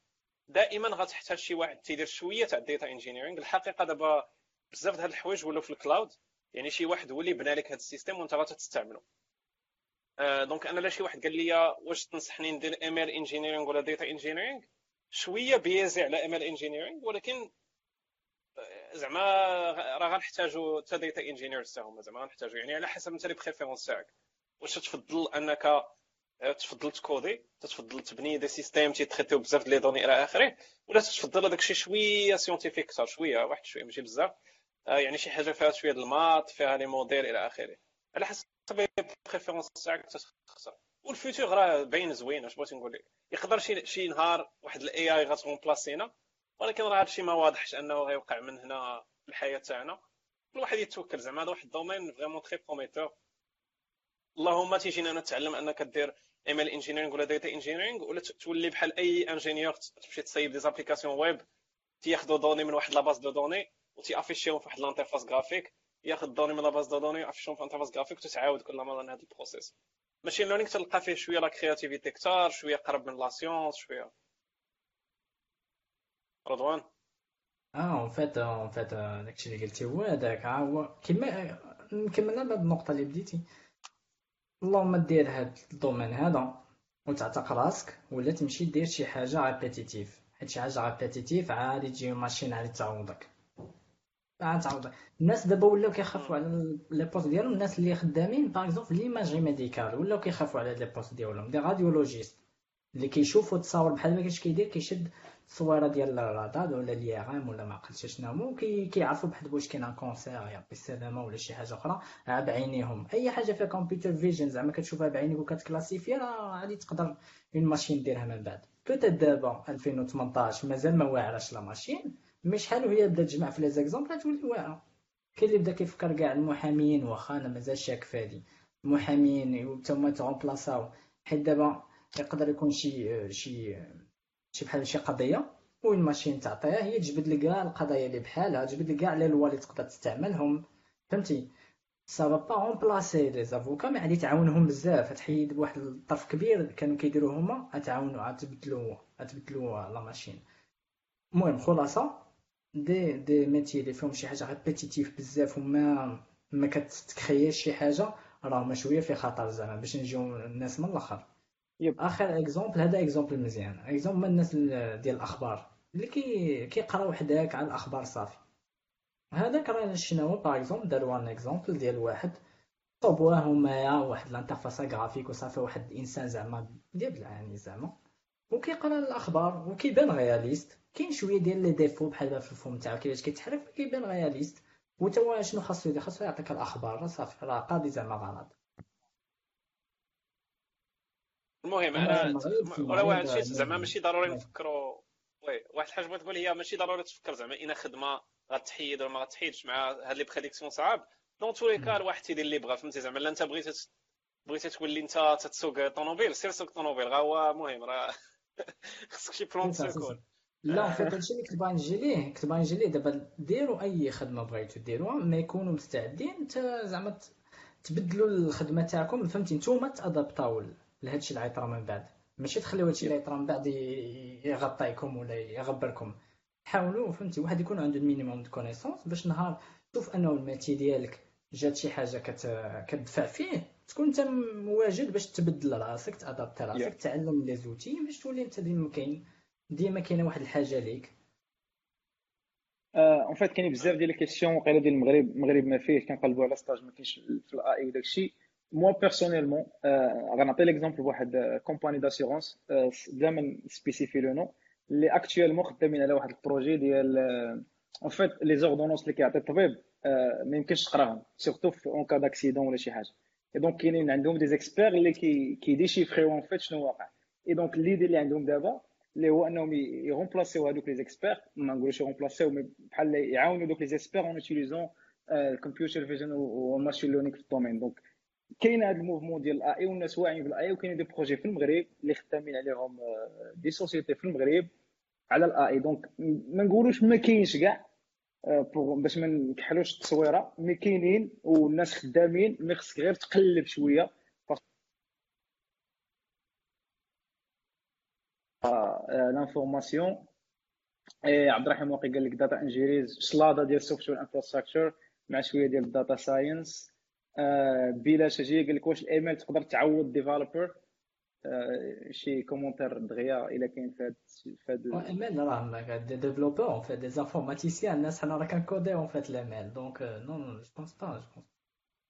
دائما غتحتاج شي واحد تيدير شوية تاع ال data engineering الحقيقة دابا بزاف هاد الحوايج ولاو في ال cloud يعني شي واحد هو اللي بنى لك هذا ال système وانت غتستعمله أه donc أنا لا شي واحد قال لي واش تنصحني ندير ML engineering ولا data engineering شوية biaisé على ML engineering ولكن زعما راه غنحتاجو حتى data engineers حتى هما زعما غنحتاجو يعني على حسب أنت les préférences تاعك. واش تفضل أنك آه، تفضل تكودي تفضل تبني des systèmes تيتريتيو بزاف les données إلى آخره ولا تفضل هذاك الشيء شوية scientifique أكثر شوية واحد شوية ماشي بزاف. آه، يعني شي حاجة فيها شوية ال maths فيها les modèles إلى آخره. على حسب les préférences تاعك تختار وال futur راه باين زوين اش بغيت نقول لك؟ يقدر شي شي نهار واحد ال AI غتكون بلاصتنا ولكن راه هادشي ما واضحش أنه غيوقع من هنا الحياة تاعنا. كل واحد يتوكل زعما هذا واحد ال domaine vraiment très prometteur اللهم تيجينا نتعلم أنك دير ML engineering ولا data engineering ولا تولي بحال أي ingénieur تمشي تصايب des applications web تياخذوا données من واحد la base de données وتيافيشيهم في واحد l'interface graphique ياخذ données من la base de données يافيشيهم في interface graphique وتتعاود كل مرة هذا ال process machine learning تلقى فيه شوية la créativité كثار شوية قرب من la science شوية. رضوان؟ آه en fait en fait داكشي اللي قلتي هو هذاك. هو كيما نكمل أنا النقطة اللي بديتي. اللهم دير هاد ال domaine هذا وتعتق راسك ولا تمشي دير شي حاجة répétitive حيت شي حاجة répétitive عادي تجي machine عادي تعوضك. تعوضك الناس دابا ولاو كيخافوا على les postes ديالهم الناس اللي خدامين par exemple l'imagerie médicale ولاو كيخافوا على les postes ديالهم. des radiologistes اللي كيشوفوا التصاور بحال ما كاينش كيدير كيشد التصويره ديال الرادار ولا l'IRM ولا ما عقلتش شنو هما كيعرفوا بحال واش كاين cancer يعطي السلامة ولا شي حاجة أخرى بعينيهم. أي حاجة فيها computer vision زعما كتشوفها بعينيك وكتكلاسيفي راه غادي تقدر une machine ديرها من بعد. peut-être دابا 2018 مازال ما واعراش لا ماشين mais شحال وهي بدا تجمع في les exemples تولي واعره كاين اللي بدا كيفكر كاع المحاميين واخا أنا مازال شاك في هادي. المحاميين تما تغومبلاصاو حيت دابا يقدر يكون شي شي شي بحال شي قضية وين machine تعطيها هي تجبد لك كاع القضايا اللي بحالها تجبد لك كاع لي لوا اللي تقدر تستعملهم. فهمتي؟ ça va pas remplacer les avocats mais غادي تعاونهم بزاف. تحيد بواحد الطرف كبير كانوا كيديروه هما تعاونوا تبدلوا تبدلوا la machine. المهم خلاصة des des métiers اللي فيهم شي حاجة répétitive بزاف وما ما كتكرييش شي حاجة راهما شوية في خطر زعما باش نجيو الناس من الآخر. yep. آخر exemple هذا exemple مزيان. exemple الناس ديال الأخبار. اللي كي كيقراو حداك على الأخبار صافي. هذاك راه شنو par exemple داروا un exemple ديال واحد صوبوه هما واحد ال interface graphique وصافي واحد الإنسان زعما ديال يعني زعما. وكيقرا الأخبار وكيبان réaliste. كاين شوية ديال les défauts بحال في الفم تاعو كيفاش كيتحرك كيبان réaliste. وتا شنو خاصو يدير؟ خاصو يعطيك الأخبار. صافي راه قاضي زعما غلط. المهم أنا ولا واحد الشيء زعما ماشي ضروري نفكروا وي واحد الحاجة بغيت نقول هي ماشي ضروري تفكر زعما اين خدمة غتحيد ولا ما غتحيدش مع هاد لي prédictions صعاب. dans tous les cas الواحد تيدير اللي بغا فهمتي زعما. لا أنت بغيتي بغيتي تولي أنت تتسوق طوموبيل. سير سوق طوموبيل. غا هو مهم راه خصك شي plan secours. لا فهمت هادشي اللي كنت باغي نجي ليه كنت باغي نجي ليه دابا ديروا أي خدمة بغيتو ديروها ما يكونوا مستعدين زعما تبدلوا الخدمة تاعكم فهمتي؟ نتوما تأدابطاو لهادشي اللي غيطرا من بعد. ماشي تخليو هادشي اللي غيطرا من بعد يغطيكم ولا يغبركم. حاولوا فهمتي؟ واحد يكون عنده ال minimum de connaissances باش نهار شوف أنه ال métier ديالك جات شي حاجة كت... كتدفع فيه تكون انت مواجد باش تبدل راسك تادابتي راسك تعلم les outils باش تولي انت ديما كاين ديما كاينة واحد الحاجة ليك. en fait كاين بزاف ديال ال questions وقيلة ديال المغرب المغرب ما فيه كنقلبوا على stage ما كاينش في ال AI وداك الشيء moi personnellement غنعطي l'exemple بواحد compagnie d'assurance دائما spécifier le nom اللي actuellement خدامين على واحد ال projet ديال en fait les ordonnances اللي كيعطي الطبيب ما يمكنش تقراهم surtout في un cas d'accident ولا شي حاجة. et donc كاينين عندهم دي زيكسبير اللي كي كيديشيفريو en fait شنو واقع et donc l'idée اللي عندهم دابا اللي هو انهم يرومبلاسيو هذوك لي زيكسبير ما نقولوش يرومبلاسيو mais بحال يعاونوا دوك les experts en utilisant ال computer vision وال machine learning في ال domaine donc كاين هذا ال mouvement ديال ال AI والناس واعيين بال AI وكاين des projets في المغرب اللي خدامين عليهم des sociétés في المغرب على ال AI donc ما نقولوش ما كاينش كاع pour باش ما نكحلوش التصويرة mais كاينين والناس خدامين mais خصك غير تقلب شوية. l'information عبد الرحيم واقي قال لك data engineer is شلاضة ديال software infrastructure مع شوية ديال ال data science بلا شجيه قال لك واش ال ML تقدر تعوض developer شي commentaire دغيا الا كاين في هاد في هاد ال ML راه des développeurs en fait des informaticiens الناس حنا راه كنكوديو en fait ال ML donc non je pense pas je pense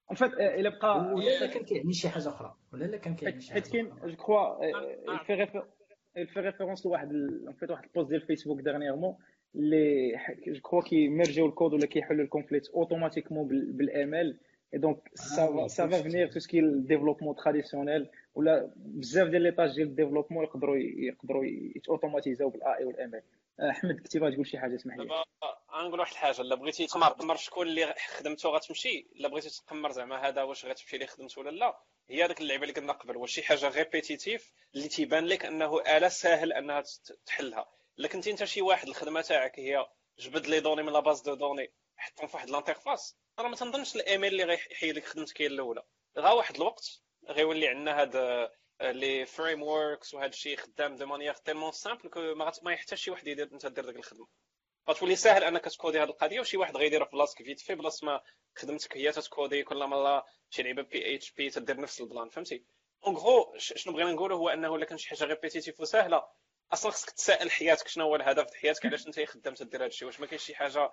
en fait الا بقى ولا كان كيعني شي حاجة أخرى ولا لا كان كيعني شي حيت كاين je crois في référence لواحد en fait واحد ال post ديال فيسبوك dernièrement اللي je crois كيميرجيو الكود ولا كيحلوا ال conflits automatiquement بال ML et donc ça ça va venir tout ce qui ال développement traditionnel ولا بزاف ديال les tâches ديال ال développement يقدروا يقدروا يتوتوماتيزاو بال AI وال ML أحمد كنتي باغي تقول شي حاجة اسمح لي. غنقول واحد الحاجة الا بغيتي تقمر شكون اللي خدمته غتمشي الا بغيتي تقمر زعما هذا واش غتمشي ليه خدمته ولا لا. هي هذيك اللعبة اللي قلنا قبل واش شي حاجة répétitive اللي تيبان لك أنه آلة ساهل أنها تحلها. الا كنتي أنت شي واحد الخدمة تاعك هي جبد les données من la base de données حطهم في واحد ال interface راه ما تنظنش ال ML اللي غيحيد لك خدمتك هي الأولى. غا واحد الوقت غيولي عندنا هاد آه، les frameworks وهذا الشيء خدام de manière tellement simple que ما يحتاج شي واحد يدير أنت دير ديك الخدمة. غتولي ساهل أنك تكودي هذه القضية وشي واحد غيديرها في بلاصتك فيت في بلاصه ما خدمتك هي تتكودي كل مره شي لعبه PHP تدير نفس ال plan فهمتي؟ en gros شنو بغينا نقولوا هو أنه إلا كان شي حاجة répétitive وسهلة أصلا خصك تسائل حياتك شنو هو الهدف ديال حياتك علاش أنت خدام تدير هذا الشيء واش ما كاينش شي حاجة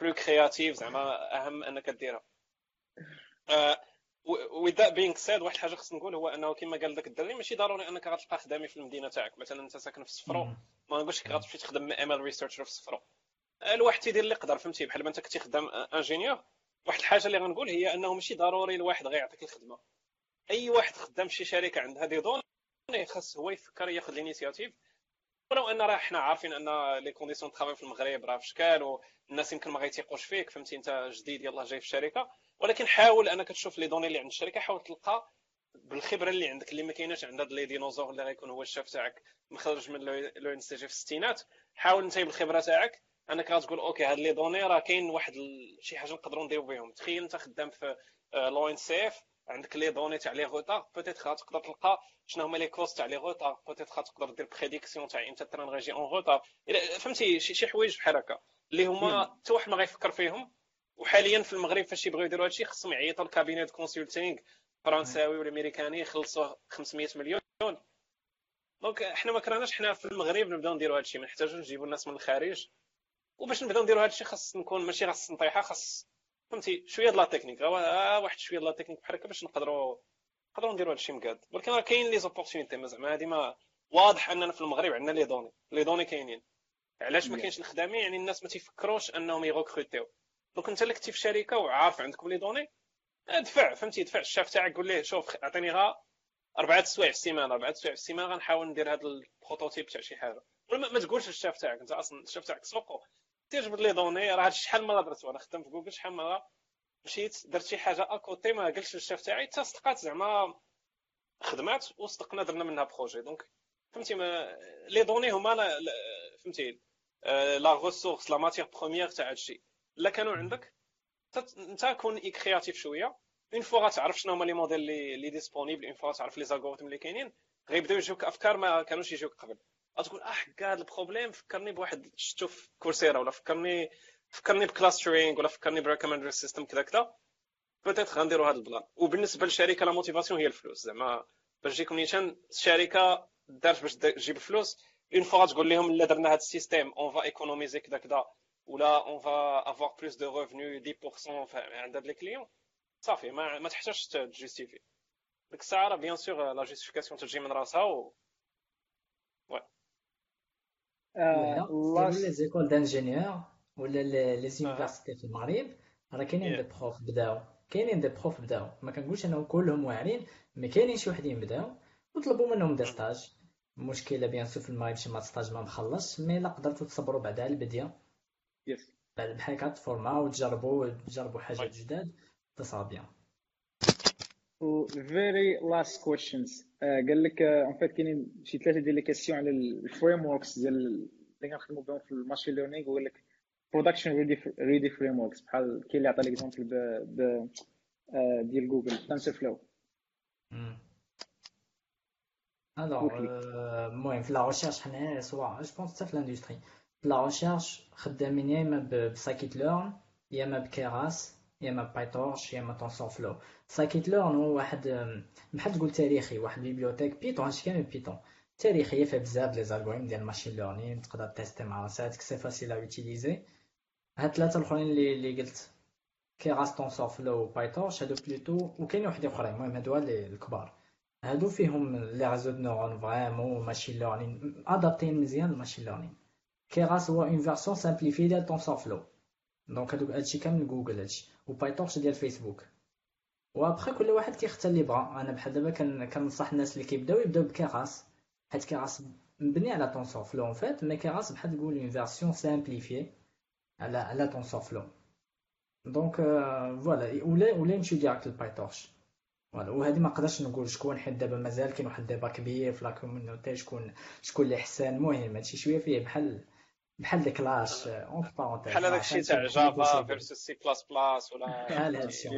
plus créative زعما أهم أنك ديرها. with that being said واحد الحاجة خصنا نقول هو أنه كما قال ذاك الدري ماشي ضروري أنك غتلقى خدمة في المدينة تاعك. مثلا أنت ساكن في الصفرو ما نقولش لك غتمشي تخدم ML researcher في الصفرو الواحد تيدير اللي يقدر فهمتي؟ بحال ما أنت كنتي خدام ingénieur واحد الحاجة اللي غنقول هي أنه ماشي ضروري الواحد غيعطيك الخدمة. أي واحد خدام في شي شركة عندها des données خاص هو يفكر ياخذ ال initiative ولو أن راه حنا عارفين أن les conditions travail في المغرب راه في شكال والناس يمكن ما غيتيقوش فيك فهمتي؟ أنت جديد يلاه جاي في الشركة. ولكن حاول أنك تشوف les données اللي عند الشركة حاول تلقى بالخبرة اللي عندك اللي ما كايناش عند هاد les dinosaures اللي غيكون هو الشاف تاعك مخرج من l'ONCF في الستينات. حاول انت بالخبره تاعك. أنك غتقول OK هاد les données راه كاين واحد شي حاجة نقدروا نديرو بهم تخيل أنت خدام في l'ONCF عندك les données تاع les retards peut-être تقدر تلقى شنو هما les causes تاع les retards peut-être تقدر دير prédiction تاع إمتى ال train غيجي en retard فهمتي شي حوايج بحال هكا اللي هما حتى واحد ما غيفكر فيهم. وحاليا في المغرب فاش يبغيو يديروا هادشي خصهم يعيطوا ل cabinets de consulting فرنساوي ولا أمريكاني يخلصوا 500 مليون. donc حنا ما كرهناش حنا في المغرب نبداو نديروا هادشي ما نحتاجوش نجيبوا الناس من الخارج. وباش نبداو نديروا هادشي خاص نكون ماشي خاص نطيحها خاص فهمتي شوية de la technique. واحد شوية de la technique بحال هكا باش نقدروا نقدروا نديروا هادشي مقاد. ولكن راه كاين les opportunités زعما هادي ما واضح أننا في المغرب عندنا les données. les données كاينين. علاش ما كاينش الخدامين؟ يعني الناس ما تيفكروش أنهم يغوكروتيو. donc انت اللي كنتي في شركة وعارف عندكم les données ادفع فهمتي؟ دفع الشاف تاعك قول ليه شوف اعطيني غا أربعة سوايع في السيمانه أربعة سوايع في السيمانه غنحاول ندير هذا ال prototype تاع شي حاجة. ما تقولش الشاف تاعك انت أصلا الشاف تاعك سوقو. تجبد les données راه شحال مره درتو أنا خدمت في جوجل شحال مره مشيت درت شي حاجة à côté ما قلتش للشاف تاعي حتى صدقات زعما خدمات وصدقنا درنا منها projet. donc فهمتي؟ ما les données هما فهمتي؟ la ressource la matière première تاع هادشي الا كانوا عندك انت كون créatif شوية. une fois غتعرف شنو هما les modèles les les disponibles une fois تعرف les algorithmes اللي كاينين غيبداو يجيوك أفكار ما كانوش يجيوك قبل. غتقول آه هذا ال problème فكرني بواحد شفتو في Coursera ولا فكرني فكرني ب clustering ولا فكرني ب recommender system كذا كذا. peut-être غنديروا هذا ال plan. وبالنسبة للشركة la motivation هي الفلوس. زعما باش تجيكم نيشان الشركة دارت باش تجيب فلوس. une fois تقول لهم لا درنا هذا ال système on va économiser كذا كذا. ولا on va avoir plus de revenus 10% عند هاد les clients صافي ما ما تحتاجش ت justifier ديك الساعة راه bien sûr la justification تجي من راسها و ولا les écoles d'ingénieurs ولا les universités في المغرب راه كاينين des profs بداو كاينين des profs بداو ما كنقولش انهم كلهم واعرين mais كاينين شي وحدين بداو وطلبوا منهم des stages المشكلة bien sûr في المغرب شي ما stage ما مخلص mais لا قدرتوا تصبروا بعدا على البديه يس بعد بحال هكا ت former وتجربوا تجربوا حاجات جداد تصا بيان. very last questions قال لك en fait كاينين شي ثلاثة ديال les questions على ال frameworks ديال اللي كنخدموا بهم في ال machine learning هو لك production ready frameworks بحال كاين اللي عطى l'exemple ب آه، ديال Google TensorFlow alors المهم في la recherche حنا سواء je pense حتى في l'industrie la recherche خدامين يا اما ب scikit-learn يا اما ب Keras يا اما PyTorch يا اما TensorFlow scikit-learn هو واحد بحال تقول تاريخي واحد bibliothèque Python هادشي كامل Python تاريخيه فيها بزاف les algorithmes ديال ال machine learning تقدر tester مع راساتك c'est facile à utiliser هاد ثلاثة الاخرين اللي اللي قلت Keras TensorFlow PyTorch هادو plutôt وكاين وحدين اخرين المهم هادو الكبار هادو فيهم les réseaux neurones vraiment machine learning ادابتين مزيان ال machine learning Keras هو une version simplifiée ديال TensorFlow donc هادوك هادشي كامل جوجل هادشي و PyTorch ديال Facebook و après كل واحد كيختار اللي بغا أنا بحال دابا كنصح الناس اللي كيبداو يبداو ب Keras حيت Keras مبني على TensorFlow en fait mais Keras بحال تقول une version simplifiée على على TensorFlow donc voilà ولا ولا نمشيو direct لل PyTorch voilà وهذه ما نقدرش نقول شكون حيت دابا مازال كاين واحد ال débat كبير في la communauté شكون شكون اللي احسن المهم هادشي شوية فيه بحال بحال ديك لاش اون بحال هذاك الشيء تاع Java versus سي بلاس بلاس ولا بحال هادشي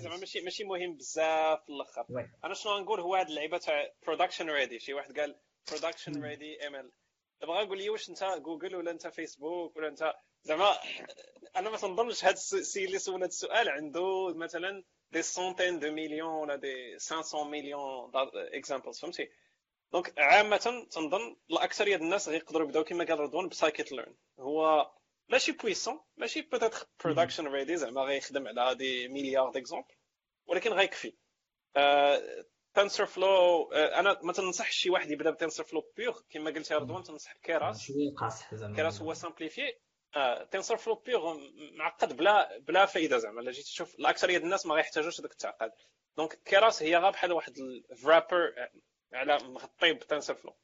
زعما ماشي ماشي مهم بزاف في الأخر. أنا شنو غنقول هو هاد اللعيبة تاع production ready شي واحد قال production ready ML دابا غنقول لي واش انت جوجل ولا انت فيسبوك ولا انت زعما أنا ما تنظنش هاد السي اللي سول هاد السؤال عنده مثلا des centaines de millions ولا des 500 million examples فهمتي؟ donc عامة تنظن الأكثرية ديال الناس غيقدروا يبداو كما قال رضوان ب scikit-learn. هو ماشي puissant ماشي peut-être production ready زعما غيخدم على des milliards d'exemples ولكن غيكفي. TensorFlow أنا ما تنصحش شي واحد يبدا ب TensorFlow pur كما قلت يا رضوان تنصح Keras شوية قاصح زعما. Keras هو simplifié TensorFlow pur معقد بلا بلا فايدة زعما. الا جيت تشوف الاكثريه ديال الناس ما غيحتاجوش هذاك التعقيد. donc Keras هي غير بحال واحد ال wrapper على مغطي ب TensorFlow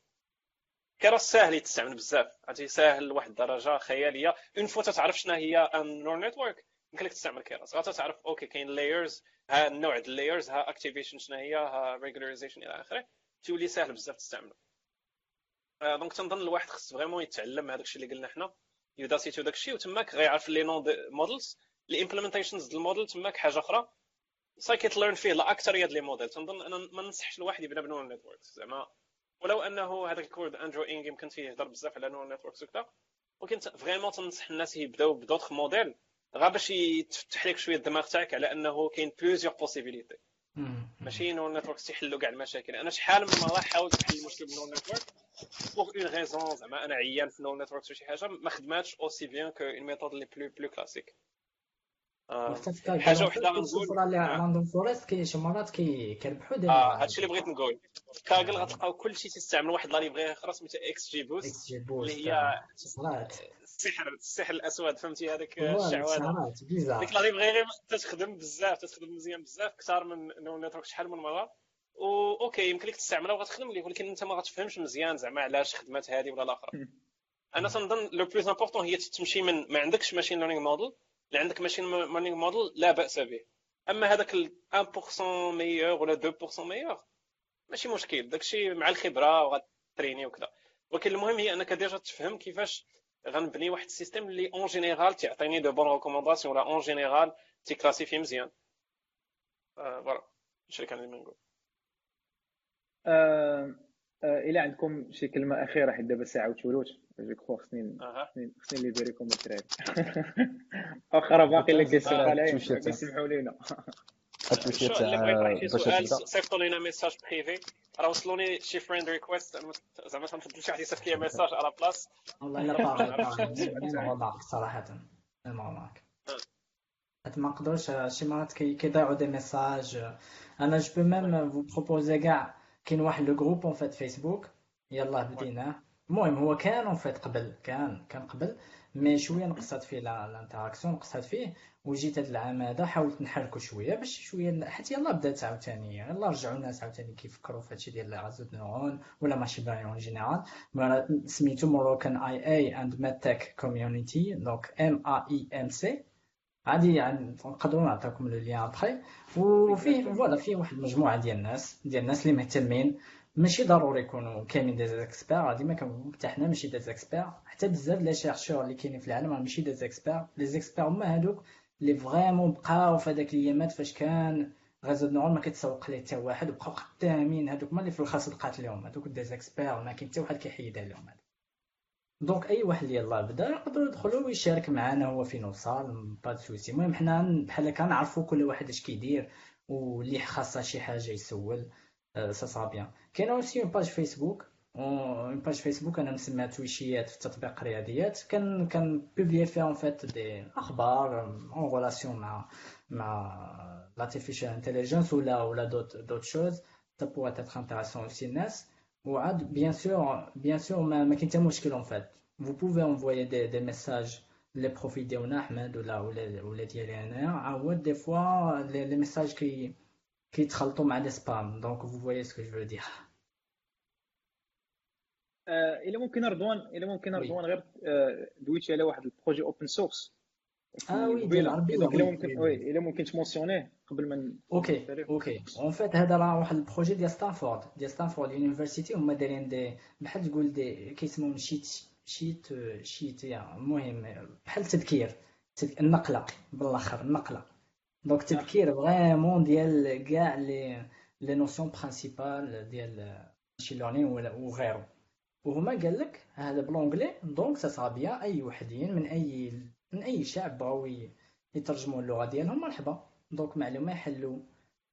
Keras ساهل يتستعمل بزاف. عرفتي؟ ساهل لواحد الدرجة خيالية. une fois تعرف شنو هي a neural network يمكن لك تستعمل Keras غادي تعرف OK كاين layers ها النوع ديال ال layers ها activation شنو هي ها regularization إلى آخره. تولي ساهل بزاف تستعمله. donc تنظن الواحد خص vraiment يتعلم هذاك الشيء اللي قلنا حنا. Udacity وداك الشيء وتماك غيعرف les noms models ال implementations ديال الموديل تماك حاجة أخرى. scikit-learn فيه لا اكثريه ديال الموديل تنظن أنا ما ننصحش الواحد يبدا ب neural networks زعما ولو أنه هذاك ال cours d'Andrew Ng يمكن تيهضر بزاف على neural networks وكذا ولكن vraiment تنصح الناس يبداو ب d'autres modèles غير باش يتفتح لك شوية الدماغ تاعك على أنه كاين plusieurs possibilités ماشي neural network تيحلوا كاع المشاكل. أنا شحال من مرة حاولت نحل المشكل ب neural network pour une raison زعما أنا عيان في neural network ولا شي حاجة ما خدماتش aussi bien que une méthode les plus plus classiques حاجة وحدة غنقول. اللي عندهم forest كاين شي مرات كيربحوا دابا آه هادشي اللي بغيت نقول. Kaggle غتلقاو كلشي تيستعمل واحد la librairie أخرى سميتها XGBoost اللي هي السحر السحر الأسود فهمتي؟ هذاك الشعوذة. ديك la librairie تتخدم بزاف تتخدم مزيان بزاف أكثر من network شحال من مرة. و OK يمكن لك تستعملها وغتخدم لك ولكن أنت ما غتفهمش مزيان زعما علاش خدمات هذه ولا الاخرى أنا تنظن le plus important هي تمشي من ما عندكش machine learning model اللي عندك machine learning model لا بأس به. أما هذاك 1% meilleur ولا 2% meilleur ماشي مشكل. داكشي مع الخبرة وغت entraîner وكذا. ولكن المهم هي أنك déjà تفهم كيفاش غنبني واحد ال système اللي en général تيعطيني de bonnes recommandations ولا en général تي classifier مزيان. voilà هادشي اللي كان نقول. إلى عندكم شي كلمة أخيرة حيت دابا الساعة وتولوت je crois خصني خصني libérer كم الدراري واخا باقي لك question يسمحوا لينا. التوشيه تاع باش صيفطوا لينا message privé راه وصلوني شي friend request زعما تنفضل شي واحد يصيفط les messages على بلاص والله إلا صراحة. معك ما نقدروش شي مرات كيضيعوا des messages أنا je peux même vous proposer كاع كاين واحد le groupe en fait Facebook يلاه بديناه المهم هو كان en fait قبل كان كان قبل mais شوية نقصت فيه ال interaction نقصت فيه وجيت هذا العام هذا حاولت نحركو شوية باش شوية حيت يلاه بدات عاوتاني يلاه رجعوا الناس عاوتاني كيفكروا في هادشي ديال réseaux de neurones ولا ماشي باغي en général. سميتو موروكان اي اي اند ميتك كوميونيتي دونك ام اي ام سي عادي يعني نعطيكم le lien après وفيه voilà فيه واحد المجموعة ديال الناس ديال الناس اللي مهتمين. ماشي ضروري يكونوا كاملين دي زيكسبير ديما كنقول حتى حنا ماشي دي زيكسبير حتى بزاف les chercheurs اللي كاينين في العالم ماشي des experts les experts هما هادوك اللي vraiment بقاو في هذاك الايامات فاش كان réseaux neurones ما كيتسوق ليه حتى واحد وبقاو خدامين. هادوك هما اللي في الخاص بقات لهم هادوك دي زيكسبير ما كاين حتى واحد كيحيدها لهم donc أي واحد اللي يلاه بدا يقدر يدخل ويشارك معنا هو فين وصل pas souci المهم حنا بحال هكا نعرفوا كل واحد اش كيدير واللي خاصه شي حاجة يسول. ça ça bien كاينة aussi une page Facebook une page Facebook أنا مسميها تويشيات في التطبيق رياضيات. كان كان publier فيها en fait des أخبار en relation مع مع l'artificial intelligence ولا ولا d'autres d'autres choses qui peuvent être intéressantes aussi الناس وعاد bien sûr bien sûr ما, ما كاين حتى مشكل en fait vous pouvez envoyer des, des messages les profils ديالنا احمد ولا ولا ولا ديالي انايا عاود des fois les messages كي كيتخلطوا مع les spams donc vous voyez ce que je veux dire. إلا ممكن رضوان إلا ممكن رضوان غير دويتي على واحد ال projet open source آه oui ديال العربيه دونك الا ممكن oui الا ممكن ت mentionner قبل ما OK OK en fait هذا راه واحد ال projet ديال ستانفورد ديال Stanford University هما دايرين des بحال تقول des كيسموهم cheat cheat sheet المهم بحال التذكير النقلة بالآخر النقلة. donc تذكير vraiment ديال كاع les les notions principales ديال machine learning وغيره. وهما قال لك هذا ب l'anglais donc ça ça bien أي وحدين من أي من أي شعب بغاو يترجموا اللغة ديالهم مرحبا. donc معلومة يحلوا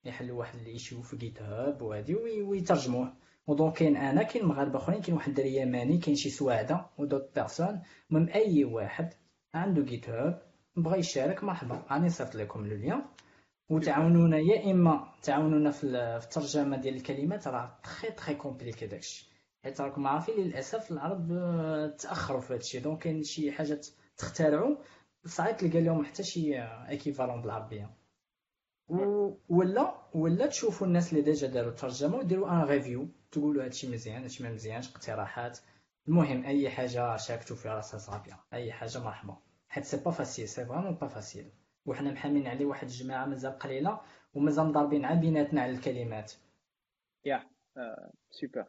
يحلوا واحد ال issue في GitHub وهادي ويترجموه. و donc كاين أنا كاين مغاربة أخرين كاين واحد الدري يماني كاين شي سواعده و d'autres personnes. المهم أي واحد عنده GitHub بغى يشارك مرحبا. راني صيفط لكم le lien. وتعاونونا يا إما تعاونونا في الترجمة ديال الكلمات. راه très très compliqué داكشي حيت راكم عارفين للأسف العرب تأخروا في هادشي. donc كاين شي حاجات تخترعوا صعيب تلقى لهم حتى شي équivalent بالعربيه ولا ولا تشوفوا الناس اللي déjà داروا الترجمه وديروا un review تقولوا هادشي مزيان هادشي ما مزيانش اقتراحات. المهم أي حاجة شاركتوا فيها راسها صافية. أي حاجة مرحبا. حيت c'est pas facile c'est vraiment pas facile وحنا محامين عليه واحد الجماعة مازال قليلة ومازال مضاربين على بيناتنا على الكلمات. يا سوبر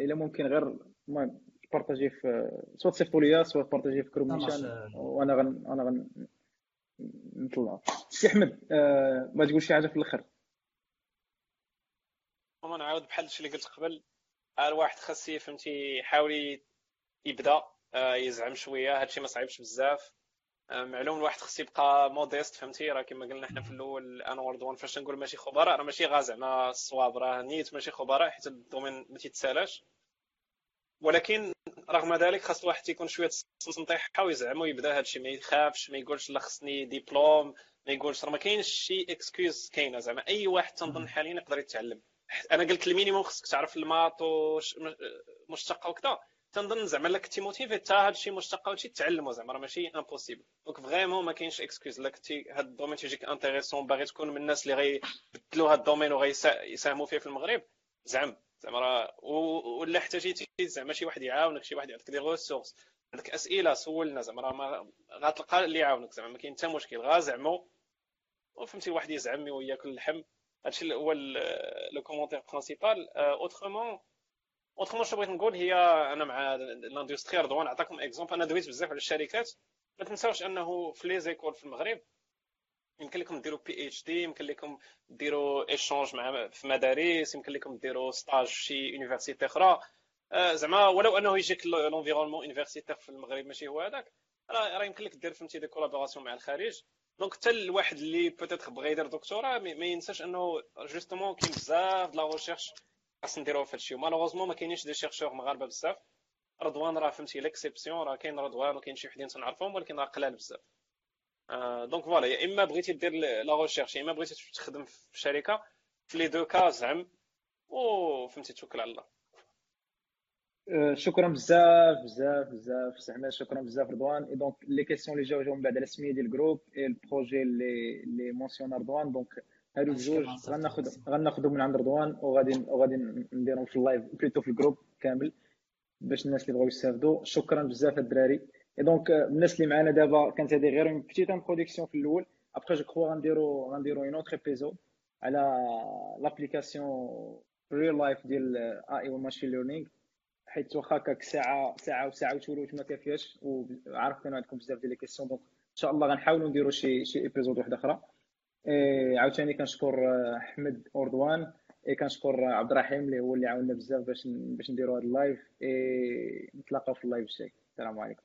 إلا ممكن غير المهم partager في سواء تصيفطوا ليا سواء partager في groupe نيشان وأنا غن أنا غن نطلع. سي احمد آه ما تقول شي حاجة في الأخر؟ أنا نعاود بحال الشيء اللي قلت قبل. الواحد خاص فهمتي يحاول يبدأ آه يزعم شوية. هادشي ما صعيبش بزاف. آه معلوم الواحد خاص يبقى modeste فهمتي؟ راه كما قلنا حنا في الأول أنا ورضوان فاش نقول ماشي خبراء راه ماشي غا زعما الصواب. راه نيت ماشي خبراء حيت ال domaine ما تيتسالاش. ولكن رغم ذلك خاص الواحد يكون شوية تنطيحه ويزعم ويبدا هادشي ما يخافش ما يقولش لا خصني ديبلوم ما يقولش راه ما كاينش شي excuse كاينة زعما. أي واحد تنظن حاليا يقدر يتعلم. أنا قلت ال minimum خصك تعرف ال maths ومشتقه وكذا تنظن زعما الا كنتي motivé حتى هادشي مشتقة وشي تعلمو زعما راه ماشي impossible donc vraiment ما كاينش excuse الا كنتي هاد ال domaine تيجيك intéressant باغي تكون من الناس اللي غيبدلوا هاد ال domaine وغيساهموا فيه في المغرب زعم. زعما راه ولا احتاجيتي زعما شي واحد يعاونك شي واحد يعطيك des ressources عندك أسئلة سولنا زعما راه غتلقى اللي يعاونك زعما ما كاين حتى مشكل غا زعمو وفهمتي واحد يزعم وياكل اللحم. هادشي هو le commentaire principal autrement autrement شنو بغيت نقول؟ هي أنا مع l'industrie رضوان عطاكم exemple أنا دويت بزاف على الشركات. ما تنساوش أنه في les écoles في المغرب يمكن لكم ديروا PhD يمكن لكم ديروا échange مع في مدارس يمكن لكم ديروا stage شي université أخرى. آه، زعما ولو أنه يجيك l'environnement université في المغرب ماشي هو هذاك. راه يمكن لك دير فهمتي des collaborations مع الخارج. donc حتى الواحد اللي peut-être بغى يدير دكتوراه ما ينساش أنه justement كاين بزاف د la recherche خاص نديروها في هادشي و malheureusement ما كاينينش des chercheurs مغاربة بزاف. رضوان راه فهمتي l'exception راه كاين رضوان وكاين شي وحدين تنعرفهم ولكن راه قلال بزاف. donc voilà يا اما بغيتي دير la recherche يا اما بغيتي تخدم في شركه في les deux cas زعم وفهمتي توكل على الله شكرا بزاف بزاف بزاف زعما شكرا بزاف رضوان et donc les questions اللي جاو جاو من بعد على السميه ديال ال groupe et ال projet اللي اللي mentionne رضوان donc هادو الجوج غناخذ غناخذهم من عند رضوان وغادي وغادي نديرهم في ال live plutôt في ال groupe كامل باش الناس اللي بغاو يستافدوا شكرا بزاف الدراري et donc الناس اللي معنا دابا كانت هذه غير une petite introduction في الأول après je crois غنديرو غنديرو un autre épisode على l'application ال real life ديال ال AI وال machine learning حيت واخا هكاك ساعه ساعه وساعه وثلث ما كافياش وعارف كانوا عندكم بزاف ديال les questions donc ان شاء الله غنحاولوا نديروا شي شي épisode واحدة أخرى عاوتاني كنشكر احمد رضوان إيه كنشكر عبد الرحيم اللي هو اللي عاوننا بزاف باش باش نديروا هذا ال live إيه نتلاقاو في ال live الجاي السلام عليكم